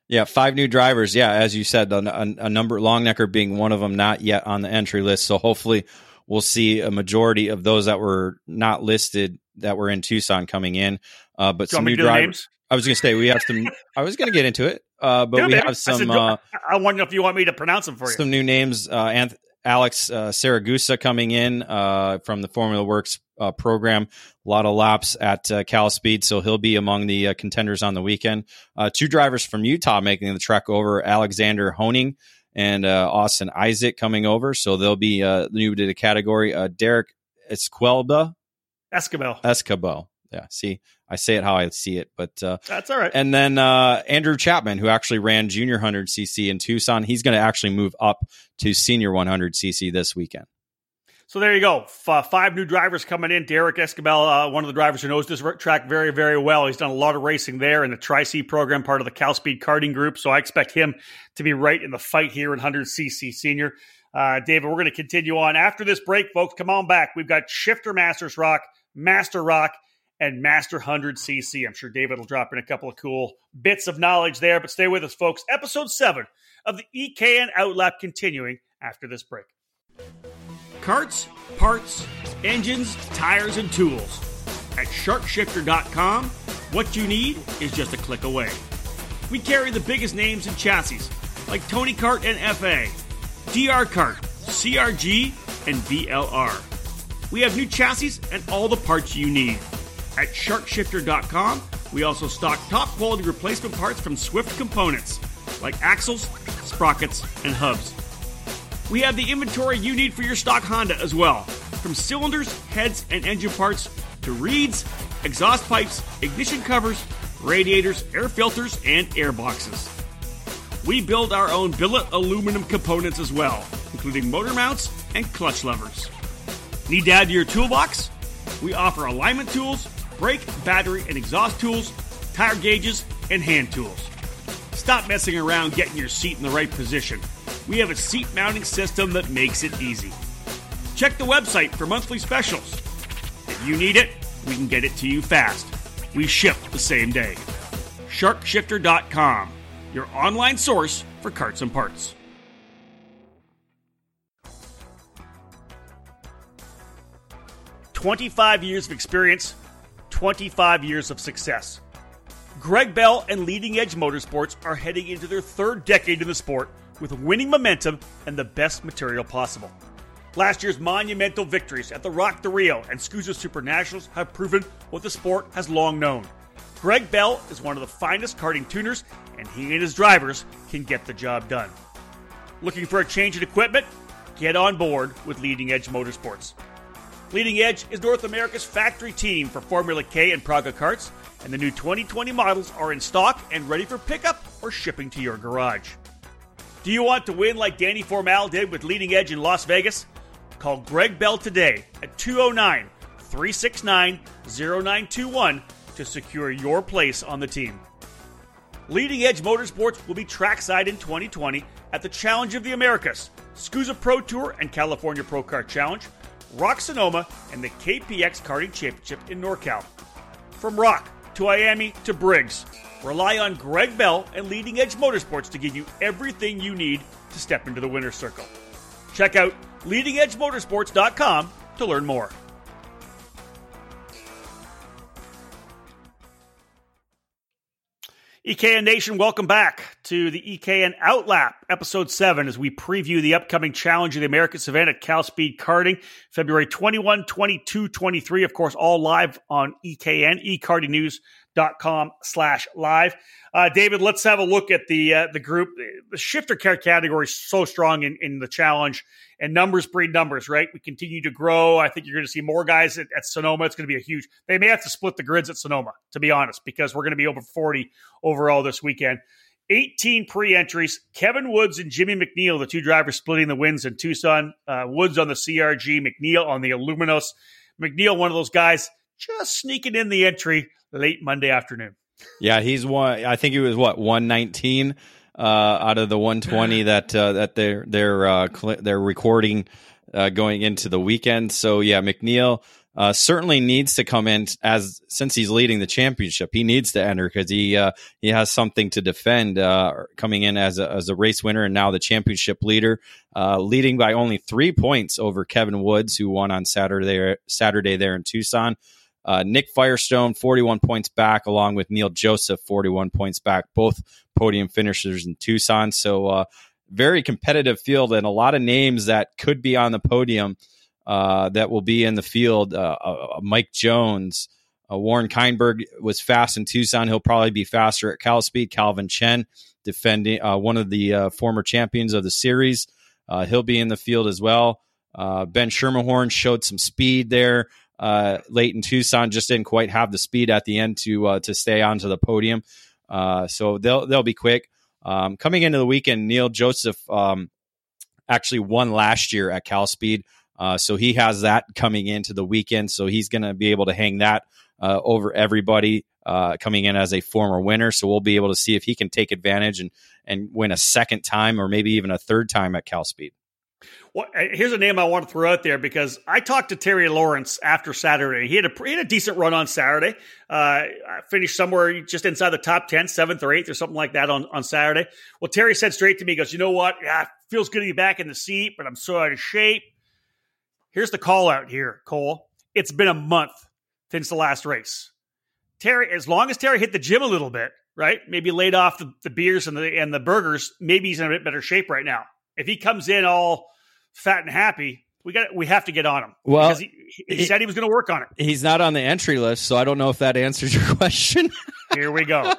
Yeah, five new drivers. Yeah, as you said, a, a number, Longnecker being one of them, not yet on the entry list. So hopefully we'll see a majority of those that were not listed that were in Tucson coming in. Uh, but some new drivers. I was going to say we have some. *laughs* I was going to get into it, uh, but we have some. I, uh, *laughs* I wonder if you want me to pronounce them for you. Some new names. Uh, Anth- Alex uh, Siragusa coming in uh, from the Formula Works uh, program. A lot of laps at uh, Cal Speed, so he'll be among the uh, contenders on the weekend. Uh, two drivers from Utah making the trek over: Alexander Honing and Austin Isaac coming over, so they'll be new to the category. Derek Esquelba, Escobar, Escobar. Yeah, see, I say it how I see it, but uh, that's all right. And then uh, Andrew Chapman, who actually ran junior 100 cc in Tucson, he's going to actually move up to senior 100 cc this weekend. So there you go. F- uh, five new drivers coming in. Derek Escabel, uh, one of the drivers who knows this track very, very well. He's done a lot of racing there in the Tri C program, part of the Cal Speed karting group. So I expect him to be right in the fight here in 100cc senior. Uh, David, we're going to continue on after this break, folks. Come on back. We've got Shifter Masters ROK, Master ROK, and Master 100cc. I'm sure David will drop in a couple of cool bits of knowledge there, but stay with us, folks. Episode 7 of the EKN Outlap continuing after this break. Carts, parts, engines, tires, and tools. At sharkshifter.com, what you need is just a click away. We carry the biggest names in chassis, like Tony Kart and FA, DR Kart, CRG, and VLR. We have new chassis and all the parts you need at sharkshifter.com. We also stock top quality replacement parts from Swift Components, like axles, sprockets, and hubs. We have the inventory you need for your stock Honda as well, from cylinders, heads, and engine parts to reeds, exhaust pipes, ignition covers, radiators, air filters, and air boxes. We build our own billet aluminum components as well, including motor mounts and clutch levers. Need to add to your toolbox? We offer alignment tools, brake, battery, and exhaust tools, tire gauges, and hand tools. Stop messing around getting your seat in the right position. We have a seat mounting system that makes it easy. Check the website for monthly specials. If you need it, we can get it to you fast. We ship the same day. Sharkshifter.com, your online source for carts and parts. 25 years of experience 25 years of success. Greg Bell and Leading Edge Motorsports are heading into their third decade in the sport with winning momentum and the best material possible. Last year's monumental victories at the ROK the Rio and SKUSA Super Nationals have proven what the sport has long known. Greg Bell is one of the finest karting tuners, and he and his drivers can get the job done. Looking for a change in equipment? Get on board with Leading Edge Motorsports. Leading Edge is North America's factory team for Formula K and Praga carts, and the new 2020 models are in stock and ready for pickup or shipping to your garage. Do you want to win like Danny Formal did with Leading Edge in Las Vegas? Call Greg Bell today at 209 369 0921 to secure your place on the team. Leading Edge Motorsports will be trackside in 2020 at the Challenge of the Americas, SKUSA Pro Tour, and California Pro Kart Challenge ROK Sonoma, and the KPX Karting Championship in NorCal. From ROK to IAME to Briggs, rely on Greg Bell and Leading Edge Motorsports to give you everything you need to step into the winner's circle. Check out leadingedgemotorsports.com to learn more. EKN Nation, welcome back to the EKN Outlap, episode 7, as we preview the upcoming Challenge of the America's event at Cal Speed Karting, February 21, 22, 23. Of course, all live on EKN, ekartingnews.com slash live. Uh, David, let's have a look at the uh, the group. The shifter care category is so strong in, in the challenge, and numbers breed numbers, right? We continue to grow. I think you're going to see more guys at, at Sonoma. It's going to be a huge. They may have to split the grids at Sonoma, to be honest, because we're going to be over 40 overall this weekend. 18 pre-entries. Kevin Woods and Jimmy McNeil, the two drivers splitting the wins in Tucson. Uh, Woods on the CRG, McNeil on the Aluminos. McNeil, one of those guys, just sneaking in the entry late Monday afternoon. Yeah, he's one. I think he was what one nineteen uh, out of the one twenty *sighs* that uh, that they're they're uh, cl- they're recording uh, going into the weekend. So yeah, McNeil uh, certainly needs to come in as since he's leading the championship. He needs to enter because he uh, he has something to defend uh, coming in as a, as a race winner and now the championship leader, uh, leading by only three points over Kevin Woods, who won on Saturday Saturday there in Tucson. Uh, Nick Firestone, 41 points back, along with Neil Joseph, 41 points back, both podium finishers in Tucson. So, uh, very competitive field and a lot of names that could be on the podium uh, that will be in the field. Uh, uh, Mike Jones, uh, Warren Keinberg was fast in Tucson. He'll probably be faster at Cal Speed. Calvin Chen, defending one of the former champions of the series, he'll be in the field as well. ben Schermerhorn showed some speed there uh, late in Tucson. Just didn't quite have the speed at the end to uh, to stay onto the podium. Uh, so they'll they'll be quick. Um, coming into the weekend, Neil Joseph um, actually won last year at Cal Speed, uh, so he has that coming into the weekend. So he's going to be able to hang that uh, over everybody uh, coming in as a former winner. So we'll be able to see if he can take advantage and and win a second time or maybe even a third time at Cal Speed. Well, uh, here's a name I want to throw out there because I talked to Terry Lawrence after Saturday. He had a he had a decent run on Saturday. Uh, finished somewhere just inside the top 10, seventh or eighth or something like that on, on Saturday. Well, Terry said straight to me, he goes, you know what? Yeah, feels good to be back in the seat, but I'm so out of shape. Here's the call out here, Cole. It's been a month since the last race. Terry, as long as Terry hit the gym a little bit, right? Maybe laid off the, the beers and the and the burgers, maybe he's in a bit better shape right now. If he comes in all fat and happy, we got we have to get on him. Well, because he, he, he said he was going to work on it. He's not on the entry list, so I don't know if that answers your *laughs* question. Here we go.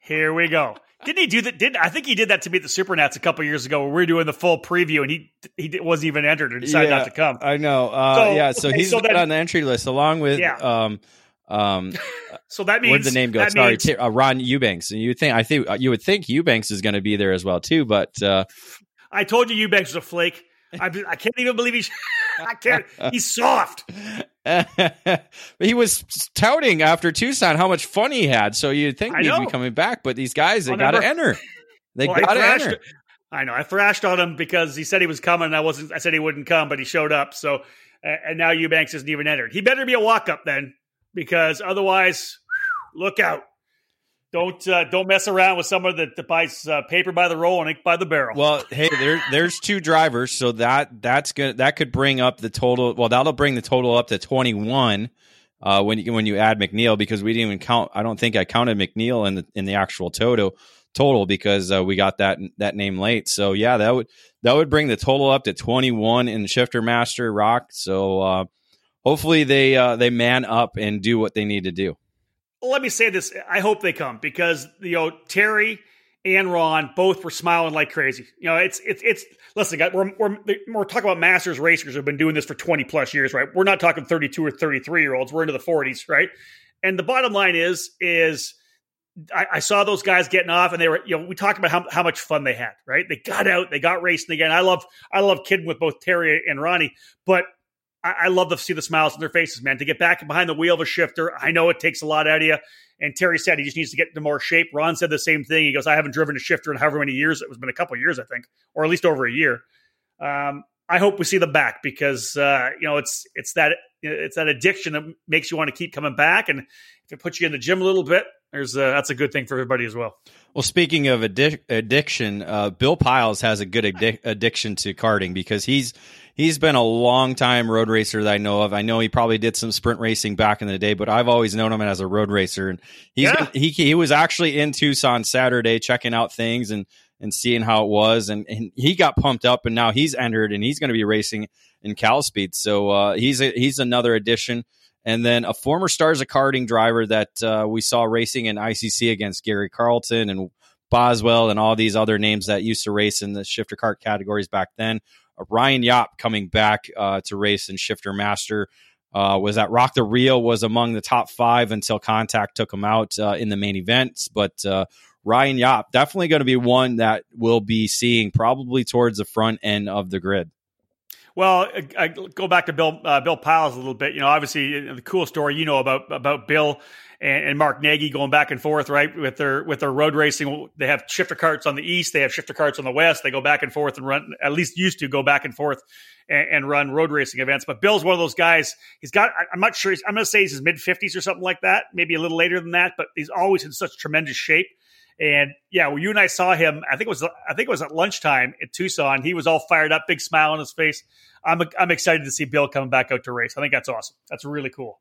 Here we go. Didn't he do that? Did I think he did that to me at the Supernats a couple years ago? Where we were doing the full preview, and he he wasn't even entered and decided yeah, not to come. I know. Uh, so, yeah, so okay, he's so on the entry list along with yeah. um um. *laughs* so that means where'd the name go? Sorry, means, uh, Ron Eubanks. And you think I think uh, you would think Eubanks is going to be there as well too, but uh, I told you Eubanks was a flake. I, I can't even believe he's. *laughs* I can't. He's soft. *laughs* he was touting after Tucson how much fun he had, so you'd think he'd be coming back. But these guys, they got to enter. They well, got to enter. I know. I thrashed on him because he said he was coming. and I wasn't. I said he wouldn't come, but he showed up. So, and now Eubanks isn't even entered. He better be a walk up then, because otherwise, look out. Don't uh, don't mess around with someone that, that buys uh, paper by the roll and ink by the barrel. Well, hey, there there's two drivers, so that that's good. That could bring up the total. Well, that'll bring the total up to 21 uh, when you when you add McNeil because we didn't even count. I don't think I counted McNeil in the in the actual total total because uh, we got that that name late. So yeah, that would that would bring the total up to 21 in Shifter Master ROK. So uh, hopefully they uh, they man up and do what they need to do let me say this. I hope they come because you know Terry and Ron both were smiling like crazy. You know, it's it's it's. Listen, we're we're we're talking about masters racers who've been doing this for twenty plus years, right? We're not talking thirty two or thirty three year olds. We're into the forties, right? And the bottom line is is I, I, saw those guys getting off, and they were, you know, we talked about how, how much fun they had, right? They got out, they got racing again. I love, I love kidding with both Terry and Ronnie, but I, I, love to see the smiles on their faces, man. To get back behind the wheel of a shifter, I know it takes a lot out of you. And Terry said he just needs to get into more shape. Ron said the same thing. He goes, I haven't driven a shifter in however many years. It was been a couple years, I think, or at least over a year. Um, I hope we see them back because uh, you know it's it's that it's that addiction that makes you want to keep coming back, and if it puts you in the gym a little bit, there's a, that's a good thing for everybody as well. Well, speaking of addic- addiction, uh, Bill Piles has a good addi- addiction to karting because he's he's been a long time road racer that I know of. I know he probably did some sprint racing back in the day, but I've always known him as a road racer. And he's yeah. been, he he was actually in Tucson Saturday checking out things and and seeing how it was, and, and he got pumped up, and now he's entered and he's going to be racing in Cal Speed. So uh, he's a, he's another addition. And then a former Stars of Karting driver that uh, we saw racing in ICC against Gary Carlton and Boswell and all these other names that used to race in the shifter kart categories back then. Uh, Ryan Yop coming back uh, to race in Shifter Master. Uh, was that ROK the Rio was among the top five until contact took him out uh, in the main events. But uh, Ryan Yop definitely going to be one that we'll be seeing probably towards the front end of the grid. Well, I, go back to Bill uh, Bill Piles a little bit. You know, obviously the cool story you know about about Bill and, and, Mark Nagy going back and forth, right? With their with their road racing, they have shifter carts on the east, they have shifter carts on the west. They go back and forth and run. At least used to go back and forth and, and run road racing events. But Bill's one of those guys. He's got. I'm not sure. I'm going to say he's his mid 50s or something like that. Maybe a little later than that. But he's always in such tremendous shape. And yeah, when you and I saw him, I think it was I think it was at lunchtime in Tucson. He was all fired up, big smile on his face. I'm I'm excited to see Bill coming back out to race. I think that's awesome. That's really cool.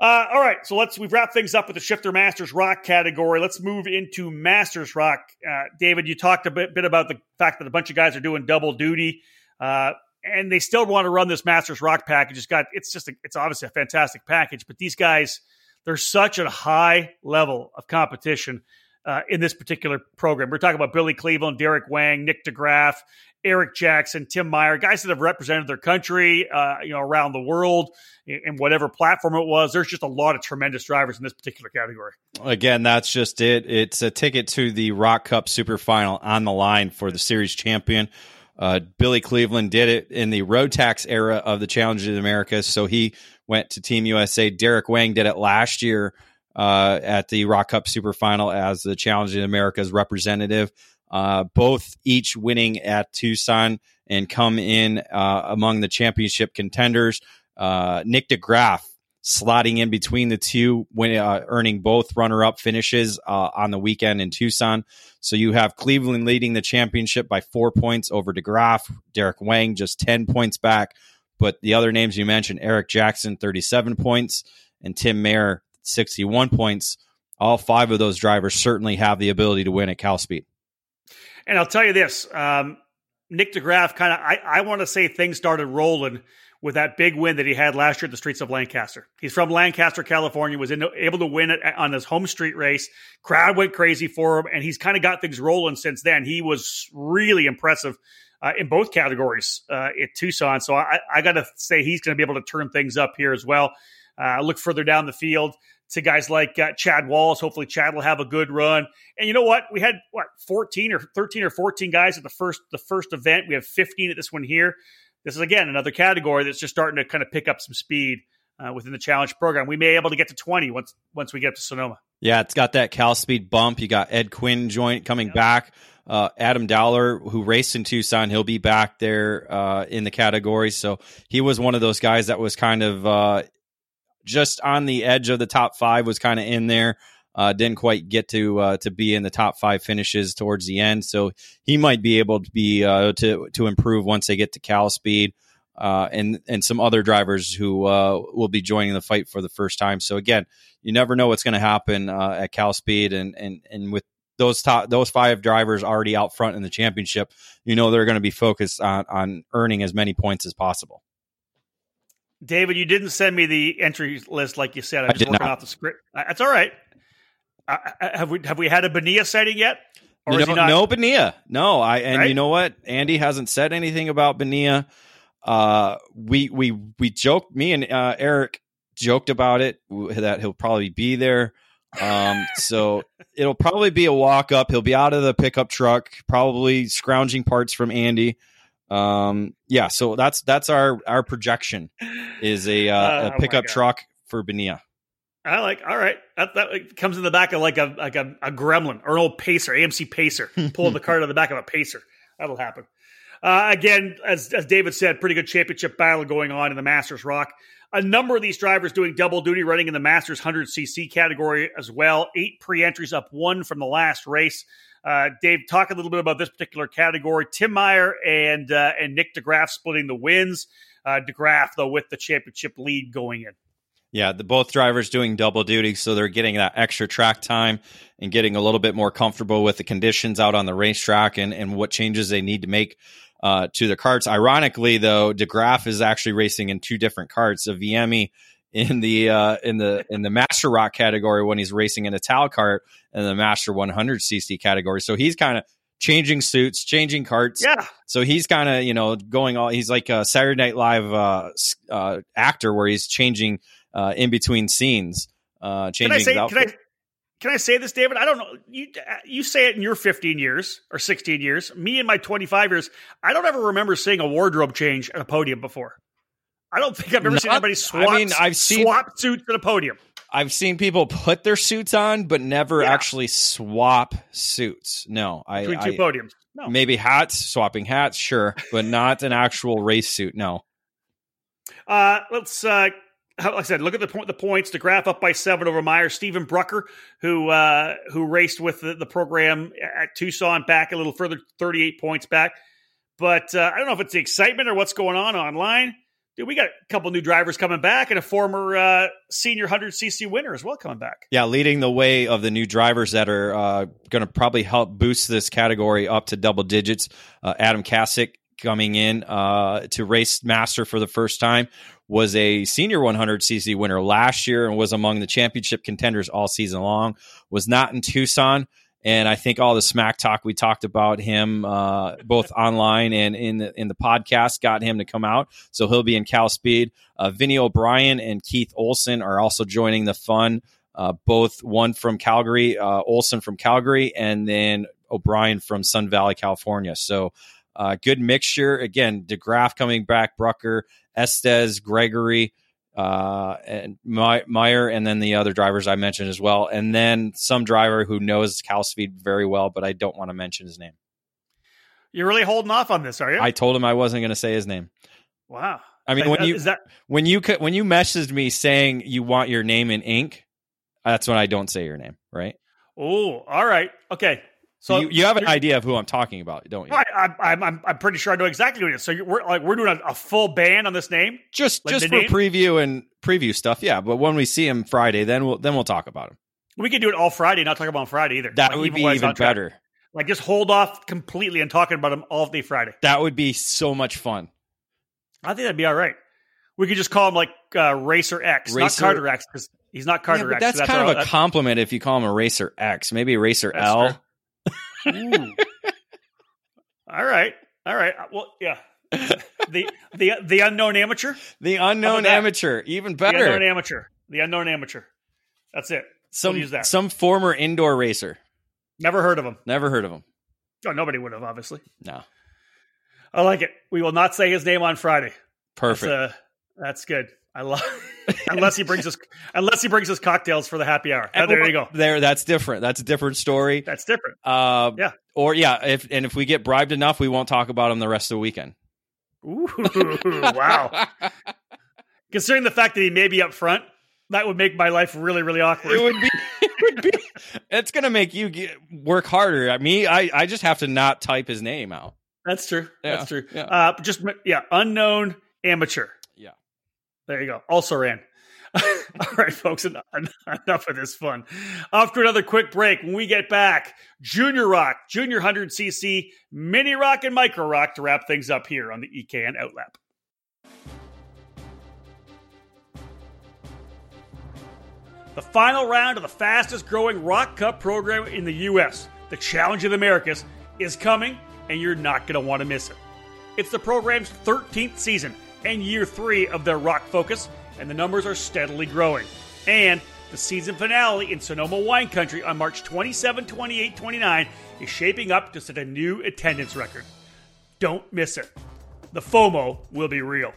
Uh, all right, so let's we've wrapped things up with the Shifter Masters ROK category. Let's move into Masters ROK. Uh, David, you talked a bit, bit, about the fact that a bunch of guys are doing double duty, uh, and they still want to run this Masters ROK package. It's got it's just a, it's obviously a fantastic package, but these guys there's such a high level of competition uh, in this particular program. We're talking about Billy Cleveland, Derek Wang, Nick DeGraff, Eric Jackson, Tim Meyer, guys that have represented their country, uh, you know, around the world in whatever platform it was. There's just a lot of tremendous drivers in this particular category. Again, that's just it. It's a ticket to the ROK Cup Super Final on the line for the series champion. Uh, Billy Cleveland did it in the Rotax era of the Challenge of America, so he went to Team USA. Derek Wang did it last year uh, at the ROK Cup Super Final as the Challenge of America's representative uh, both each winning at Tucson and come in uh, among the championship contenders. Uh, Nick DeGraff slotting in between the two, when, uh, earning both runner-up finishes uh, on the weekend in Tucson. So you have Cleveland leading the championship by four points over DeGraff. Derek Wang just ten points back, but the other names you mentioned, Eric Jackson, thirty-seven points, and Tim Meyer, sixty-one points. All five of those drivers certainly have the ability to win at Cal Speed. And I'll tell you this, um, Nick DeGraff kind of, I, I want to say things started rolling with that big win that he had last year at the streets of Lancaster. He's from Lancaster, California, was in, able to win it on his home street race. Crowd went crazy for him, and he's kind of got things rolling since then. He was really impressive uh, in both categories uh, at Tucson. So I, I got to say he's going to be able to turn things up here as well. Uh, look further down the field to guys like uh, Chad Wallace. Hopefully, Chad will have a good run. And you know what? We had what fourteen or thirteen or fourteen guys at the first the first event. We have fifteen at this one here. This is again another category that's just starting to kind of pick up some speed uh, within the challenge program. We may be able to get to twenty once once we get to Sonoma. Yeah, it's got that Cal Speed bump. You got Ed Quinn joint coming yep. back. Uh, Adam Dowler, who raced in Tucson, he'll be back there uh, in the category. So he was one of those guys that was kind of uh, just on the edge of the top five, was kind of in there. Uh, didn't quite get to uh, to be in the top five finishes towards the end, so he might be able to be uh, to to improve once they get to Cal Speed, uh, and and some other drivers who uh, will be joining the fight for the first time. So again, you never know what's going to happen uh, at Cal Speed, and and and with those top those five drivers already out front in the championship, you know they're going to be focused on on earning as many points as possible. David, you didn't send me the entry list like you said. I'm just working not. off the script. That's all right. Have we have we had a Benia sighting yet? Or know, not- no Benia. No, I and right? you know what? Andy hasn't said anything about Bonilla. Uh, we we we joked. Me and uh, Eric joked about it that he'll probably be there. Um, so it'll probably be a walk up. He'll be out of the pickup truck, probably scrounging parts from Andy. Um, yeah, so that's that's our our projection is a, uh, a oh pickup truck for Benia. I like. All right, that, that comes in the back of like a like a, a Gremlin or an old Pacer, AMC Pacer, *laughs* pulling the cart on the back of a Pacer. That'll happen. Uh, again, as as David said, pretty good championship battle going on in the Masters ROK. A number of these drivers doing double duty, running in the Masters 100cc category as well. Eight pre entries up one from the last race. Uh, Dave, talk a little bit about this particular category. Tim Meyer and uh, and Nick DeGraff splitting the wins. Uh, DeGraff though with the championship lead going in. Yeah, the both drivers doing double duty, so they're getting that extra track time and getting a little bit more comfortable with the conditions out on the racetrack and and what changes they need to make uh, to the carts. Ironically, though, DeGraff is actually racing in two different carts. A VME in the uh, in the in the Master ROK category when he's racing in a Tal cart and the Master 100 CC category. So he's kind of changing suits, changing carts. Yeah. So he's kind of you know going all. He's like a Saturday Night Live uh, uh, actor where he's changing uh, in between scenes, uh, changing. Can I say? Can I, can I say this, David? I don't know. You you say it in your 15 years or 16 years. Me in my 25 years, I don't ever remember seeing a wardrobe change at a podium before. I don't think I've ever Not- seen anybody swap. I mean, I've seen- swap suits at a podium. I've seen people put their suits on, but never Yeah. actually swap suits. No, I, between two I podiums. No, maybe hats, swapping hats, sure, but not an actual race suit. No. Uh, let's, uh, like I said, look at the point, the points. DeGraff up by seven over Meyer. Stephen Brucker, who uh, who raced with the, the program at Tucson, back a little further, thirty eight points back. But uh, I don't know if it's the excitement or what's going on online. Dude, we got a couple new drivers coming back, and a former uh, senior hundred cc winner as well coming back. Yeah, leading the way of the new drivers that are uh, going to probably help boost this category up to double digits. Uh, Adam Kasich coming in uh, to race master for the first time was a senior 100cc winner last year and was among the championship contenders all season long. Was not in Tucson. And I think all the smack talk we talked about him, uh, both online and in the in the podcast, got him to come out. So he'll be in Cal Speed. Uh, Vinny O'Brien and Keith Olson are also joining the fun. Uh, both one from Calgary, uh, Olson from Calgary, and then O'Brien from Sun Valley, California. So uh, good mixture. Again, DeGraff coming back, Brucker, Estes, Gregory, uh, and My- Meyer, and then the other drivers I mentioned as well. And then some driver who knows Cal Speed very well, but I don't want to mention his name. You're really holding off on this, are you? I told him I wasn't going to say his name. wow. I mean, when you is that when you when you messaged me saying you want your name in ink, that's when I don't say your name, right? oh, all right, okay. So you, you have an idea of who I'm talking about, don't you? I, I, I'm, I'm, pretty sure I know exactly what it is. So you're, we're like we're doing a, a full ban on this name. Just Like just for name? preview and preview stuff, yeah. But when we see him Friday, then we'll then we'll talk about him. We could do it all Friday, not talk about him Friday either. That Like, would be even on track. better. Like just hold off completely and talking about him all day Friday. That would be so much fun. I think that'd be all right. We could just call him like uh, Racer X, Racer- not Carter X, because he's not Carter Yeah, but X. that's so kind our- of a compliment if you call him a Racer X, maybe Racer That's L. true. Ooh. all right, all right. Uh, Well, yeah. the the the unknown amateur, The unknown amateur, even better. the unknown amateur, the unknown amateur. That's it. Some use that. some former indoor racer. Never heard of him. Never heard of him. Oh, nobody would have, obviously. No, I like it. We will not say his name on Friday. perfect. That's, uh, that's good. I love *laughs* unless he brings us unless he brings us cocktails for the happy hour. Oh, there you go. There, that's different. That's a different story. That's different. Uh, Yeah. Or yeah, if and if we get bribed enough, we won't talk about him the rest of the weekend. Ooh, *laughs* wow. *laughs* Considering the fact that he may be up front, that would make my life really, really awkward. it would be. It would be. It's gonna make you get, work harder. At me, I I just have to not type his name out. That's true. Yeah, That's true. yeah. Uh, just yeah, unknown amateur. There you go. Also ran. *laughs* All right, folks, en- enough of this fun. Off another quick break. When we get back, Junior ROK, Junior 100cc, Mini ROK, and Micro ROK to wrap things up here on the EKN Outlap. The final round of the fastest growing ROK Cup program in the U.S., the Challenge of the Americas, is coming, and you're not going to want to miss it. It's the program's 13th season and year three of their ROK focus, and the numbers are steadily growing. And the season finale in Sonoma Wine Country on March 27, 28, 29 is shaping up to set a new attendance record. Don't miss it. The FOMO will be real.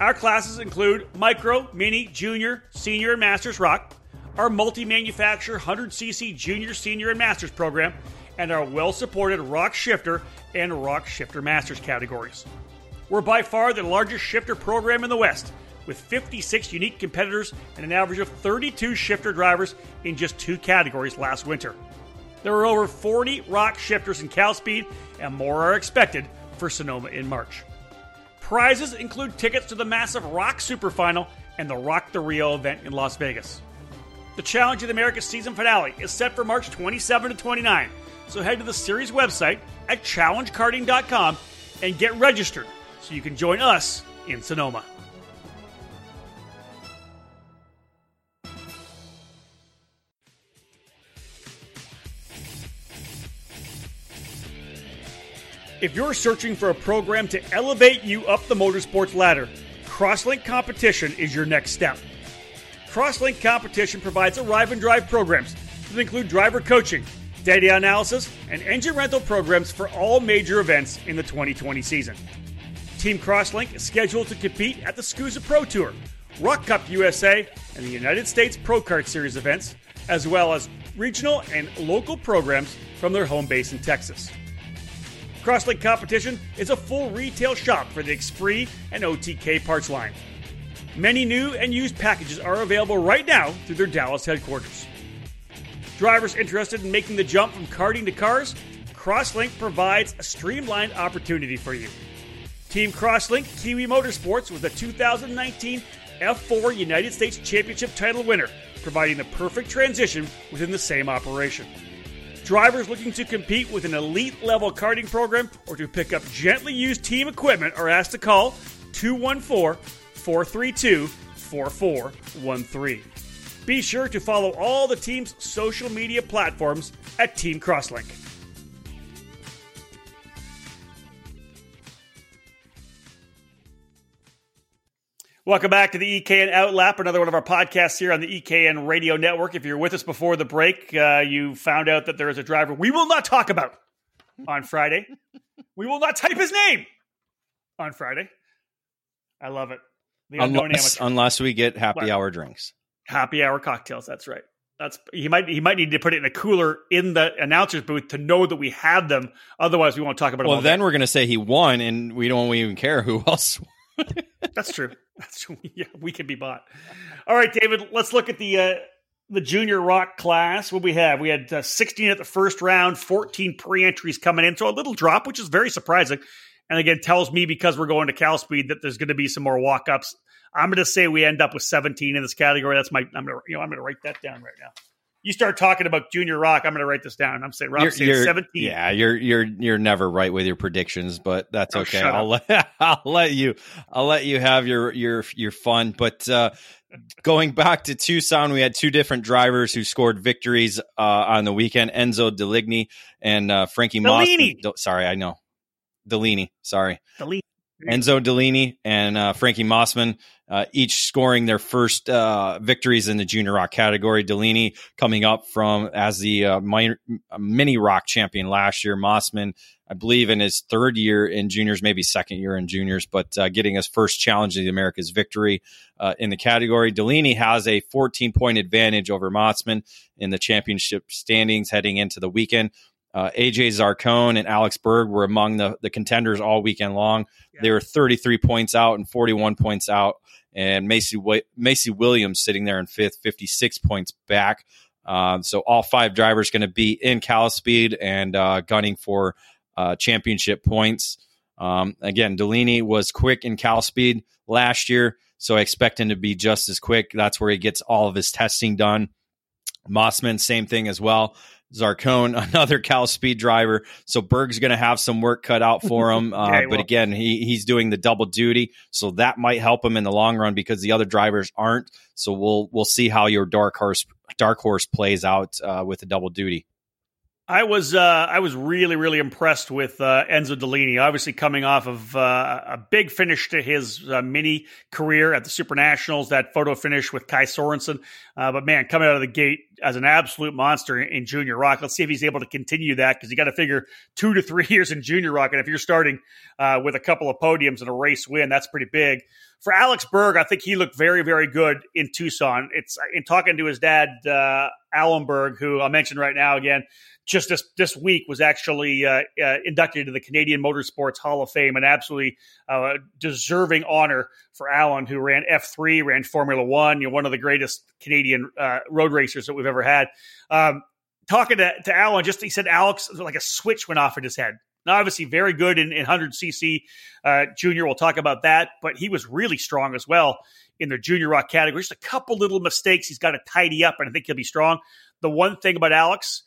Our classes include micro, mini, junior, senior, and master's ROK, our multi manufacturer 100cc junior, senior, and master's program, and our well supported ROK shifter and ROK shifter masters categories. We're by far the largest shifter program in the West, with 56 unique competitors and an average of 32 shifter drivers in just two categories last winter. There are over 40 ROK shifters in Cal Speed, and more are expected for Sonoma in March. Prizes include tickets to the massive ROK Super Final and the ROK the Rio event in Las Vegas. The Challenge of the Americas season finale is set for March 27 to 29, so head to the series website at challengekarting.com and get registered so you can join us in Sonoma. If you're searching for a program to elevate you up the motorsports ladder, Crosslink Competition is your next step. Crosslink Competition provides arrive and drive programs that include driver coaching, data analysis, and engine rental programs for all major events in the 2020 season. Team Crosslink is scheduled to compete at the SKUSA Pro Tour, ROK Cup USA, and the United States Pro Kart Series events, as well as regional and local programs from their home base in Texas. Crosslink Competition is a full retail shop for the Exprit and OTK parts line. Many new and used packages are available right now through their Dallas headquarters. Drivers interested in making the jump from karting to cars, Crosslink provides a streamlined opportunity for you. Team Crosslink Kiwi Motorsports was the 2019 F4 United States Championship title winner, providing the perfect transition within the same operation. Drivers looking to compete with an elite level karting program or to pick up gently used team equipment are asked to call 214 432 4413. Be sure to follow all the team's social media platforms at Team Crosslink. Welcome back to the EKN Outlap, another one of our podcasts here on the EKN Radio Network. If you're with us before the break, uh, you found out that there is a driver we will not talk about on Friday. *laughs* we will not type his name on Friday. I love it. The Unless, unless, we get happy hour drinks, happy hour cocktails. That's right. That's he might he might need to put it in a cooler in the announcers booth to know that we have them. Otherwise, we won't talk about it. Well, then day. we're going to say he won, and we don't even care who *laughs* else. That's true. That's true. *laughs* Yeah, we can be bought. All right, David. Let's look at the uh, the junior ROK class. What we have? We had uh, 16 at the first round, 14 pre-entries coming in, so a little drop, which is very surprising. And again, tells me because we're going to Cal Speed that there's going to be some more walk-ups. I'm going to say we end up with 17 in this category. That's my. I'm going to you know I'm going to write that down right now you start talking about Junior ROK, I'm going to write this down. I'm saying Rob you're, you're, 17. Yeah, you're you're you're never right with your predictions, but that's oh, okay. I'll let *laughs* I'll let you I'll let you have your your your fun. But uh, going back to Tucson, we had two different drivers who scored victories uh, on the weekend: Enzo Deligny and uh, Frankie Moss. Sorry, I know Delaney. Sorry, Delaney. Enzo Delaney and uh, Frankie Mossman, uh, each scoring their first uh, victories in the junior ROK category. Delaney coming up from as the uh, minor, mini ROK champion last year. Mossman, I believe, in his third year in juniors, maybe second year in juniors, but uh, getting his first challenge of the America's victory uh, in the category. Delaney has a 14 point advantage over Mossman in the championship standings heading into the weekend. Uh, AJ Zarcone and Alex Berg were among the, the contenders all weekend long. Yeah. They were 33 points out and 41 points out. And Macy, Macy Williams sitting there in fifth, 56 points back. Um, so all five drivers going to be in Cal Speed and uh, gunning for uh, championship points. Um, again, Delaney was quick in Cal Speed last year, so I expect him to be just as quick. That's where he gets all of his testing done. Mossman, same thing as well. Zarcone, *laughs* another Cal Speed driver. So Berg's going to have some work cut out for him. *laughs* Uh, but again, he he's doing the double duty, so that might help him in the long run because the other drivers aren't. So we'll we'll see how your dark horse dark horse plays out uh, with the double duty. I was uh, I was really really impressed with uh, Enzo Delini. Obviously, coming off of uh, a big finish to his uh, mini career at the Super Nationals, that photo finish with Kai Sorensen. Uh, but man, coming out of the gate as an absolute monster in Junior ROK. Let's see if he's able to continue that because you got to figure two to three *laughs* years in Junior ROK, and if you're starting uh, with a couple of podiums and a race win, that's pretty big. For Alex Berg, I think he looked very, very good in Tucson. It's in talking to his dad, uh, Allen Berg, who I'll mention right now again just this this week was actually uh, uh, inducted into the Canadian Motorsports Hall of Fame, an absolutely uh, deserving honor for Allen, who ran F three, ran Formula One, you know, one of the greatest Canadian uh, road racers that we've ever had. Um, talking to, to Allen, just he said Alex like a switch went off in his head. Now, obviously, very good in, in 100cc uh, junior. We'll talk about that, but he was really strong as well in the junior ROK category. Just a couple little mistakes he's got to tidy up, and I think he'll be strong. The one thing about Alex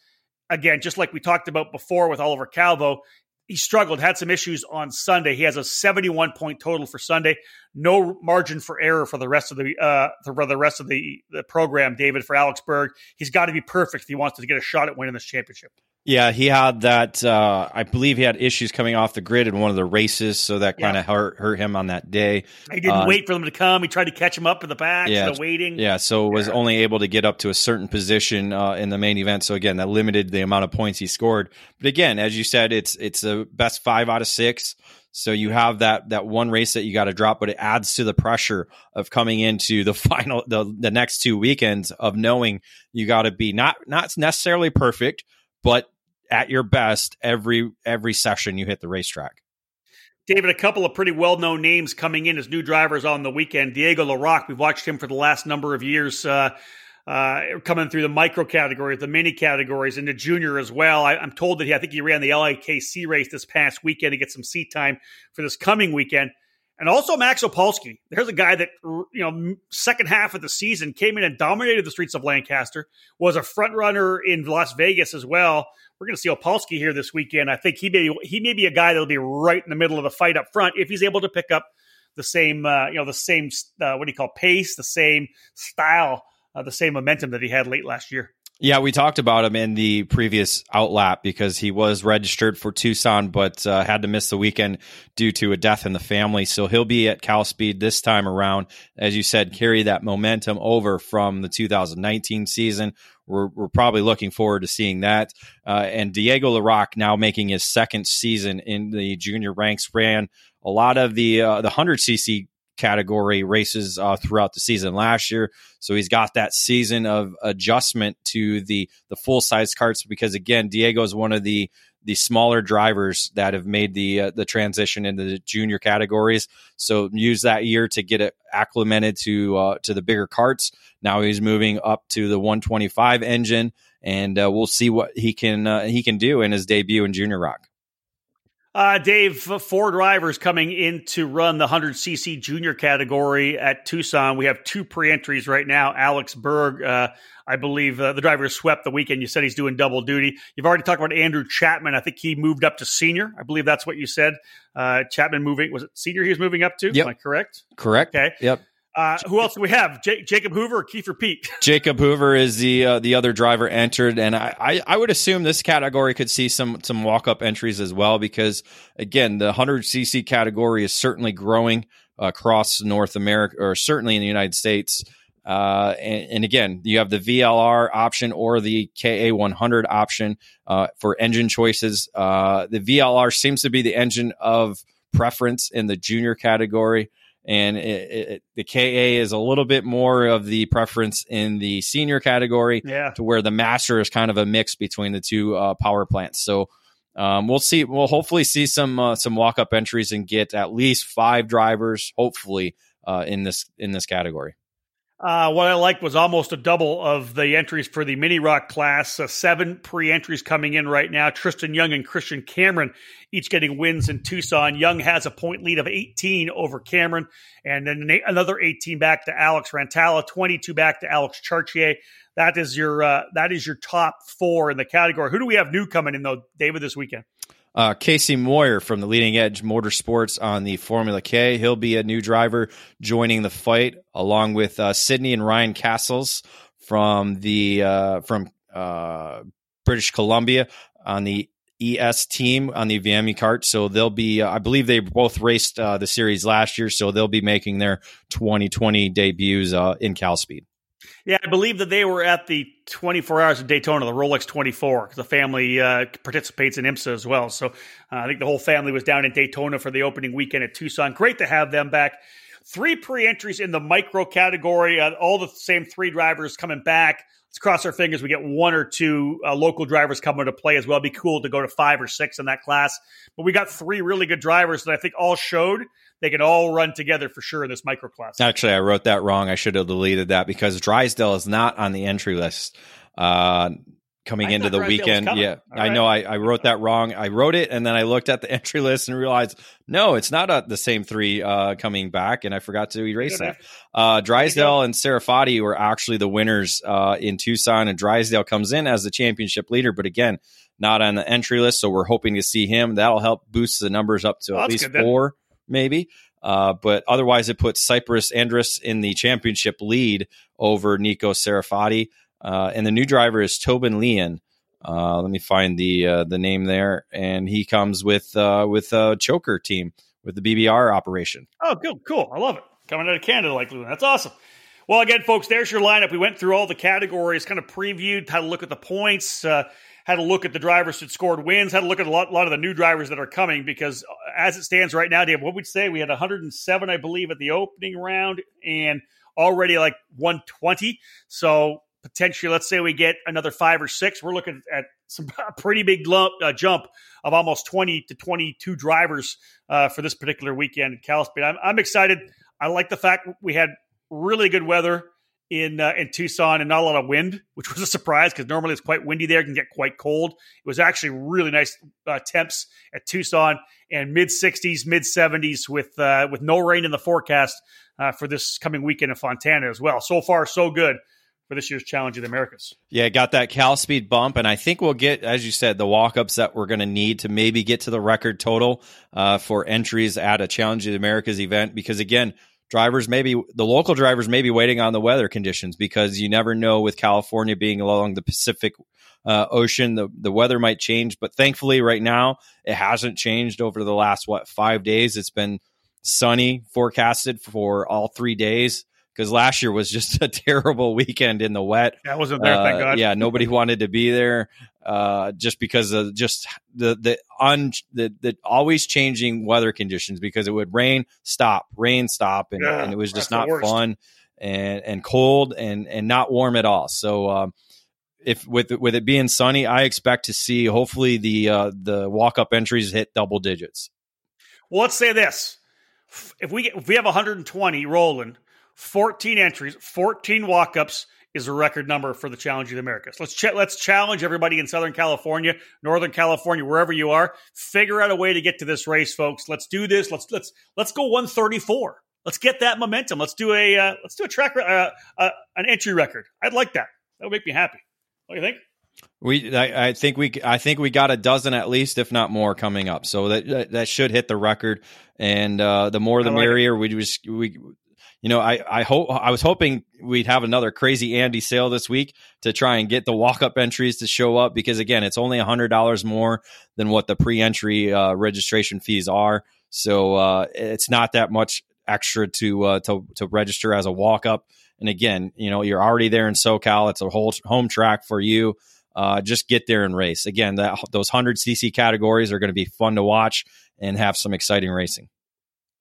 again, just like we talked about before with Oliver Calvo, he struggled, had some issues on Sunday. He has a 71 point total for Sunday. No margin for error for the rest of the uh, for the rest of the the program. David for Alex Berg, he's got to be perfect if he wants to get a shot at winning this championship. Yeah, he had that. Uh, I believe he had issues coming off the grid in one of the races, so that kind of yeah. hurt hurt him on that day. He didn't uh, wait for them to come. He tried to catch him up in the back. Yeah, so waiting. Yeah, so was only able to get up to a certain position uh, in the main event. So again, that limited the amount of points he scored. But again, as you said, it's it's a best five out of six. So you have that that one race that you got to drop, but it adds to the pressure of coming into the *laughs* final the the next two weekends of knowing you got to be not not necessarily perfect, but at your best every every session you hit the racetrack. David, a couple of pretty well known names coming in as new drivers on the weekend. Diego LaRocque, we've watched him for the last number of years. Uh, uh, coming through the micro categories, the mini categories, and the junior as well. I, am told that he, I think he ran the LAKC race this past weekend to get some seat time for this coming weekend. And also Max Opolsky. There's a guy that, you know, second half of the season came in and dominated the streets of Lancaster, was a front runner in Las Vegas as well. We're going to see Opolsky here this weekend. I think he may he may be a guy that'll be right in the middle of the fight up front if he's able to pick up the same uh, you know the same uh, what do you call pace, the same style, uh, the same momentum that he had late last year. Yeah, we talked about him in the previous outlap because he was registered for Tucson, but uh, had to miss the weekend due to a death in the family. So he'll be at Cal Speed this time around. As you said, carry that momentum over from the 2019 season. We're, we're probably looking forward to seeing that. Uh, and Diego LaRocque now making his second season in the junior ranks ran a lot of the uh, the 100cc category races uh, throughout the season last year. So he's got that season of adjustment to the the full size karts because again, Diego is one of the the smaller drivers that have made the uh, the transition into the junior categories. So use that year to get it acclimated to uh, to the bigger karts. Now he's moving up to the 125 engine, and uh, we'll see what he can uh, he can do in his debut in Junior ROK. Uh, Dave, four drivers coming in to run the 100cc junior category at Tucson. We have two pre entries right now. Alex Berg, uh, I believe uh, the driver swept the weekend. You said he's doing double duty. You've already talked about Andrew Chapman. I think he moved up to senior. I believe that's what you said. Uh, Chapman moving, was it senior he was moving up to? Yep. Am I correct? Correct. Okay. Yep. Uh, who else do we have? J- Jacob Hoover or Kiefer Peak? *laughs* Jacob Hoover is the uh, the other driver entered, and I, I, I would assume this category could see some some walk up entries as well because again the 100 cc category is certainly growing across North America or certainly in the United States. Uh, and, and, again, you have the VLR option or the KA100 option uh, for engine choices. Uh, the VLR seems to be the engine of preference in the junior category and it, it, the KA is a little bit more of the preference in the senior category, yeah. to where the master is kind of a mix between the two uh, power plants. So um, we'll see. We'll hopefully see some uh, some walk up entries and get at least five drivers, hopefully, uh, in this in this category. Uh, what I liked was almost a double of the entries for the mini ROK class. Uh, seven pre entries coming in right now. Tristan Young and Christian Cameron each getting wins in Tucson. Young has a point lead of 18 over Cameron, and then another 18 back to Alex Rantala, 22 back to Alex Chartier. That is your uh, that is your top four in the category. Who do we have new coming in though, David, this weekend? Uh, Casey Moyer from the Leading Edge Motorsports on the Formula K. He'll be a new driver joining the fight, along with uh, Sydney and Ryan Castles from the uh, from uh, British Columbia on the ES team on the VME kart. So they'll be, uh, I believe they both raced uh, the series last year, so they'll be making their 2020 debuts in Cal Speed. Yeah, I believe that they were at the 24 Hours of Daytona, the Rolex 24. The family uh, participates in IMSA as well. So uh, I think the whole family was down in Daytona for the opening weekend at Tucson. Great to have them back. Three pre entries in the micro category, uh, all the same three drivers coming back. Let's cross our fingers we get one or two uh, local drivers coming to play as well. It'd be cool to go to five or six in that class. But we got three really good drivers that I think all showed they can all run together for sure in this micro class. Actually, I wrote that wrong. I should have deleted that because Drysdale is not on the entry list. Uh, coming into the weekend. Yeah, I know I, I, wrote that wrong. I wrote it and then I looked at the *laughs* entry list and realized no, it's not a, the same three uh, coming back, and I forgot to erase that. Uh, Drysdale and Serafati were actually the winners uh, in Tucson, and Drysdale comes in as the championship leader, but again, not on the entry list. So we're hoping to see him. That'll help boost the numbers up to well, at least four maybe. Uh, but otherwise, it puts Cypress Andrus in the championship lead over Nico Serafati. Uh, and the new driver is Tobin Leon. Uh, let me find the uh, the name there, and he comes with uh, with a choker team with the BBR operation. Oh, cool, cool! I love it. Coming out of Canada like That's awesome. Well, again, folks, there's your lineup. We went through all the categories, kind of previewed, how to look at the points, uh, had a look at the drivers that scored wins, had a look at a lot, lot, of the new drivers that are coming. Because uh, as it stands right now, Dave, what would say we had 107, I believe, at the opening round, and already like 120. So potentially, let's say we get another five or six, we're looking at some *laughs* pretty big lump, uh, jump of almost 20 to 22 drivers uh, for this particular weekend at Cal Speed. I'm, I'm excited. I like the fact we had really good weather in uh, in Tucson and not a lot of wind, which was a surprise because normally it's quite windy there, it can get quite cold. It was actually really nice uh, temps at Tucson and mid 60s, mid 70s with uh, with no rain in the forecast uh, for this coming weekend in Fontana as well. So far, so good for this year's Challenge of the Americas. Yeah, got that Cal Speed bump, and I think we'll get, as you said, the walk ups that we're going to need to maybe get to the record total uh, for entries at a Challenge of the Americas event because again drivers maybe the local drivers may be waiting on the weather conditions because you never know with California being along the Pacific uh, Ocean, the the weather might change. But thankfully, right now it hasn't changed over the last what five days. It's been sunny forecasted for all three days because last year was just *laughs* a terrible weekend in the wet. That wasn't there, uh, thank God. Yeah, nobody *laughs* wanted to be there uh, just because of just the the un the, the always changing weather conditions. Because it would rain, stop, rain, stop, and, yeah, and it was just not fun and and cold and and not warm at all. So. Um, if with with it being sunny, I expect to see hopefully the uh, the walk up entries hit double digits. Well, let's say this: if we get, if we have 120 rolling, 14 entries, 14 walk-ups is a record number for the Challenge of the Americas. Let's ch- let's challenge everybody in Southern California, Northern California, wherever you are. Figure out a way to get to this race, folks. Let's do this. Let's let's let's go 134. Let's get that momentum. Let's do a uh, let's do a track uh, uh, an entry record. I'd like that. That would make me happy. What do you think? We, I, I, think we, I think we got a dozen at least, if not more, coming up. So that that, that should hit the record, and uh, the more the like merrier. It. We just we you know, I I hope I was hoping we'd have another crazy Andy sale this week to try and get the walk up entries to show up because again, it's only hundred dollars more than what the pre entry uh, registration fees are. So uh, it's not that much extra to uh, to to register as a walk up. And again, you know, you're already there in SoCal. It's a whole home track for you. Uh, just get there and race. Again, that those hundred CC categories are going to be fun to watch and have some exciting racing.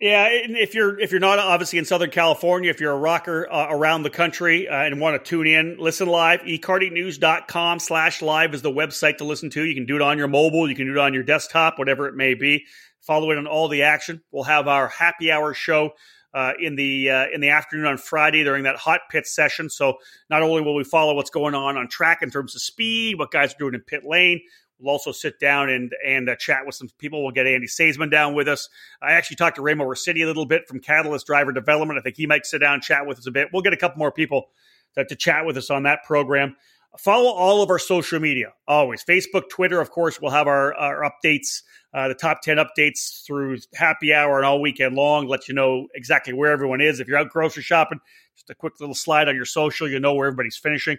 Yeah, if you're if you're not obviously in Southern California, if you're a rocker uh, around the country uh, and want to tune in, listen live, ekartingnews.com slash live is the website to listen to. You can do it on your mobile, you can do it on your desktop, whatever it may be. Follow it on all the action. We'll have our happy hour show uh, in the uh, in the afternoon on Friday during that hot pit session. So not only will we follow what's going on on track in terms of speed, what guys are doing in pit lane, We'll also sit down and and uh, chat with some people. We'll get Andy Saisman down with us. I actually talked to Remo Ruscitti a little bit from Catalyst Driver Development. I think he might sit down and chat with us a bit. We'll get a couple more people to, to chat with us on that program. Follow all of our social media, always. Facebook, Twitter, of course, we'll have our, our updates, uh, the top 10 updates through happy hour and all weekend long, let you know exactly where everyone is. If you're out grocery shopping, just a quick little slide on your social, you know where everybody's finishing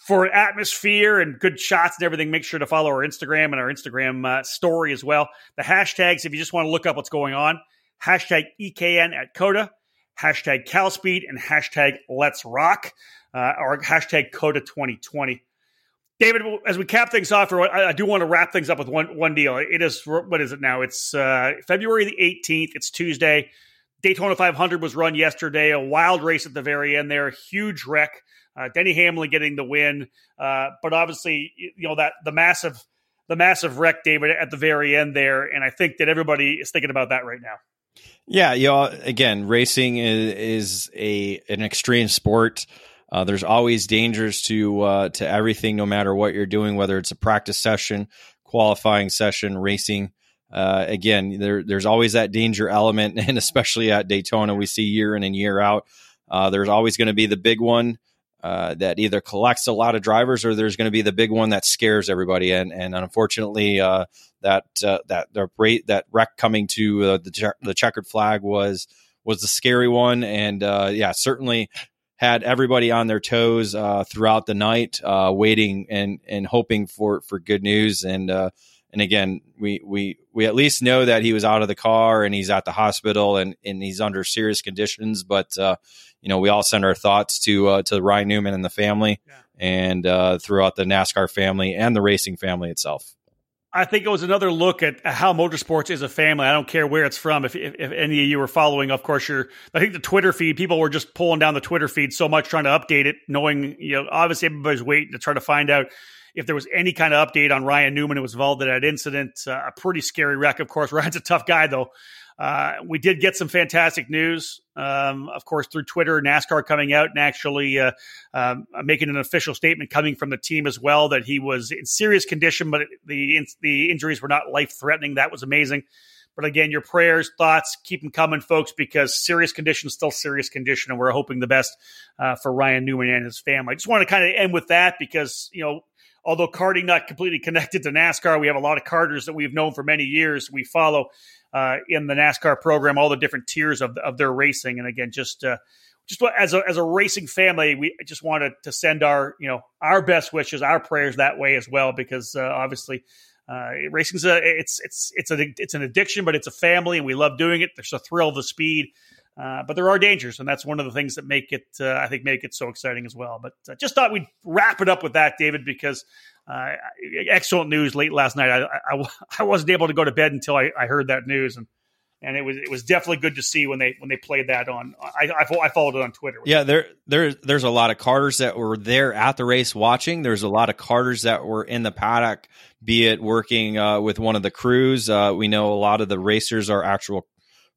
for atmosphere and good shots and everything, make sure to follow our Instagram and our Instagram uh, story as well. The hashtags, if you just want to look up what's going on, hashtag EKN at COTA, hashtag CalSpeed, and hashtag Let's Rock, uh, or hashtag COTA 2020. David, as we cap things off, I, I do want to wrap things up with one one deal. It is what is it now? It's uh, February the eighteenth. It's Tuesday. Daytona 500 was run yesterday. A wild race at the very end there. Huge wreck. Uh, Denny Hamlin getting the win, uh, but obviously, you know that the massive, the massive wreck, David, at the very end there, and I think that everybody is thinking about that right now. Yeah, you know, again, racing is, is a an extreme sport. Uh, there's always dangers to uh, to everything, no matter what you're doing, whether it's a practice session, qualifying session, racing. Uh, again, there, there's always that danger element, *laughs* and especially at Daytona, we see year in and year out. Uh, there's always going to be the big one uh, that either collects a lot of drivers or there's going to be the big one that scares everybody. And and unfortunately, uh, that uh, that the rate that wreck coming to uh, the che- the checkered flag was was the scary one. And uh, yeah, certainly had everybody on their toes throughout the night, waiting and and hoping for for good news. And and again, we we we at least know that he was out of the car and he's at the hospital and and he's under serious conditions, but you know, we all send our thoughts to uh, to Ryan Newman and the family, yeah. and uh, throughout the NASCAR family and the racing family itself. I think it was another look at how motorsports is a family. I don't care where it's from. If, if, if any of you were following, of course, you're. I think the Twitter feed people were just pulling down the Twitter feed so much, trying to update it, knowing you know obviously everybody's waiting to try to find out if there was any kind of update on Ryan Newman who was involved in that incident. Uh, a pretty scary wreck, of course. *laughs* Ryan's a tough guy, though. Uh, we did get some fantastic news, um, of course, through Twitter, NASCAR coming out and actually uh, um, making an official statement coming from the team as well that he was in serious condition, but the the injuries were not life threatening. That was amazing. But again, your prayers, thoughts, keep them coming, folks, because serious condition is still serious condition, and we're hoping the best uh, for Ryan Newman and his family. I just want to kind of end with that because you know although karting not completely connected to NASCAR, we have a lot of karters that we've known for many years. We follow uh, in the NASCAR program, all the different tiers of, of their racing. And again, just uh, just as a as a racing family, we just wanted to send our you know our best wishes, our prayers that way as well, because uh, obviously. Uh, racing's a it's it's it's a it's an addiction, but it's a family, and we love doing it. There's a thrill of the speed, uh, but there are dangers, and that's one of the things that make it, uh, I think, make it so exciting as well. But uh, just thought we'd wrap it up with that, David, because uh, excellent news late last night. I, I, *laughs* I, wasn't able to go to bed until I, I, heard that news, and and it was it was definitely good to see when they when they played that on. I, I, followed it on Twitter. Yeah, there there there's a lot of karters that were there at the race watching. There's a lot of karters that were in the paddock, be it working uh, with one of the crews. Uh, we know a lot of the racers are actual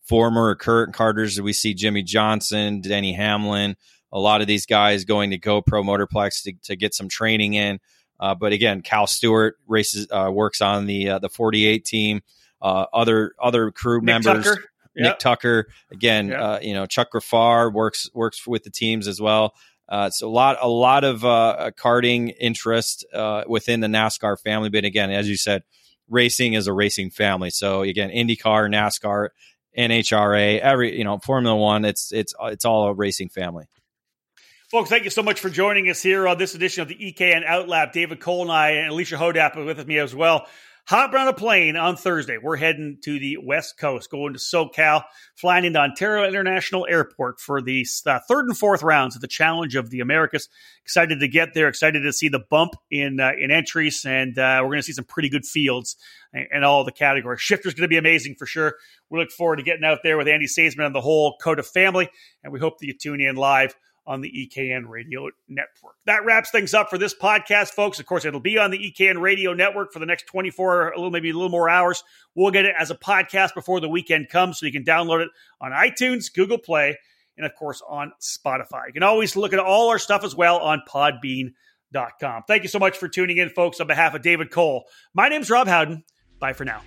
former or current karters. We see Jimmie Johnson, Denny Hamlin, a lot of these guys going to GoPro Motorplex to, to get some training in. Uh, but again, Cal Stewart races uh, works on the uh, the 48 team. Uh, other other crew Nick members, Tucker. Nick yep. Tucker. Again, yep. Uh, you know Chuck Griffar works works with the teams as well. Uh, it's a lot a lot of karting interest within the NASCAR family. But again, as you said, racing is a racing family. So again, IndyCar, NASCAR, NHRA, every you know Formula One. It's it's it's all a racing family. Folks, thank you so much for joining us here on this edition of the EKN Outlap. David Cole and I and Alicia Hodapp are with me as well. Hop on a plane on Thursday. We're heading to the West Coast, going to SoCal, flying into Ontario International Airport for the uh, third and fourth rounds of the Challenge of the Americas. Excited to get there. Excited to see the bump in uh, in entries, and uh, we're going to see some pretty good fields in all the categories. Shifter's going to be amazing for sure. We look forward to getting out there with Andy Saisman and the whole COTA family, and we hope that you tune in live on the EKN Radio Network. That wraps things up for this podcast, folks. Of course, it'll be on the EKN Radio Network for the next 24, a little maybe a little more hours. We'll get it as a podcast before the weekend comes, so you can download it on iTunes, Google Play, and of course on Spotify. You can always look at all our stuff as well on Podbean.com. Thank you so much for tuning in, folks. On behalf of David Cole, my name's Rob Howden. Bye for now.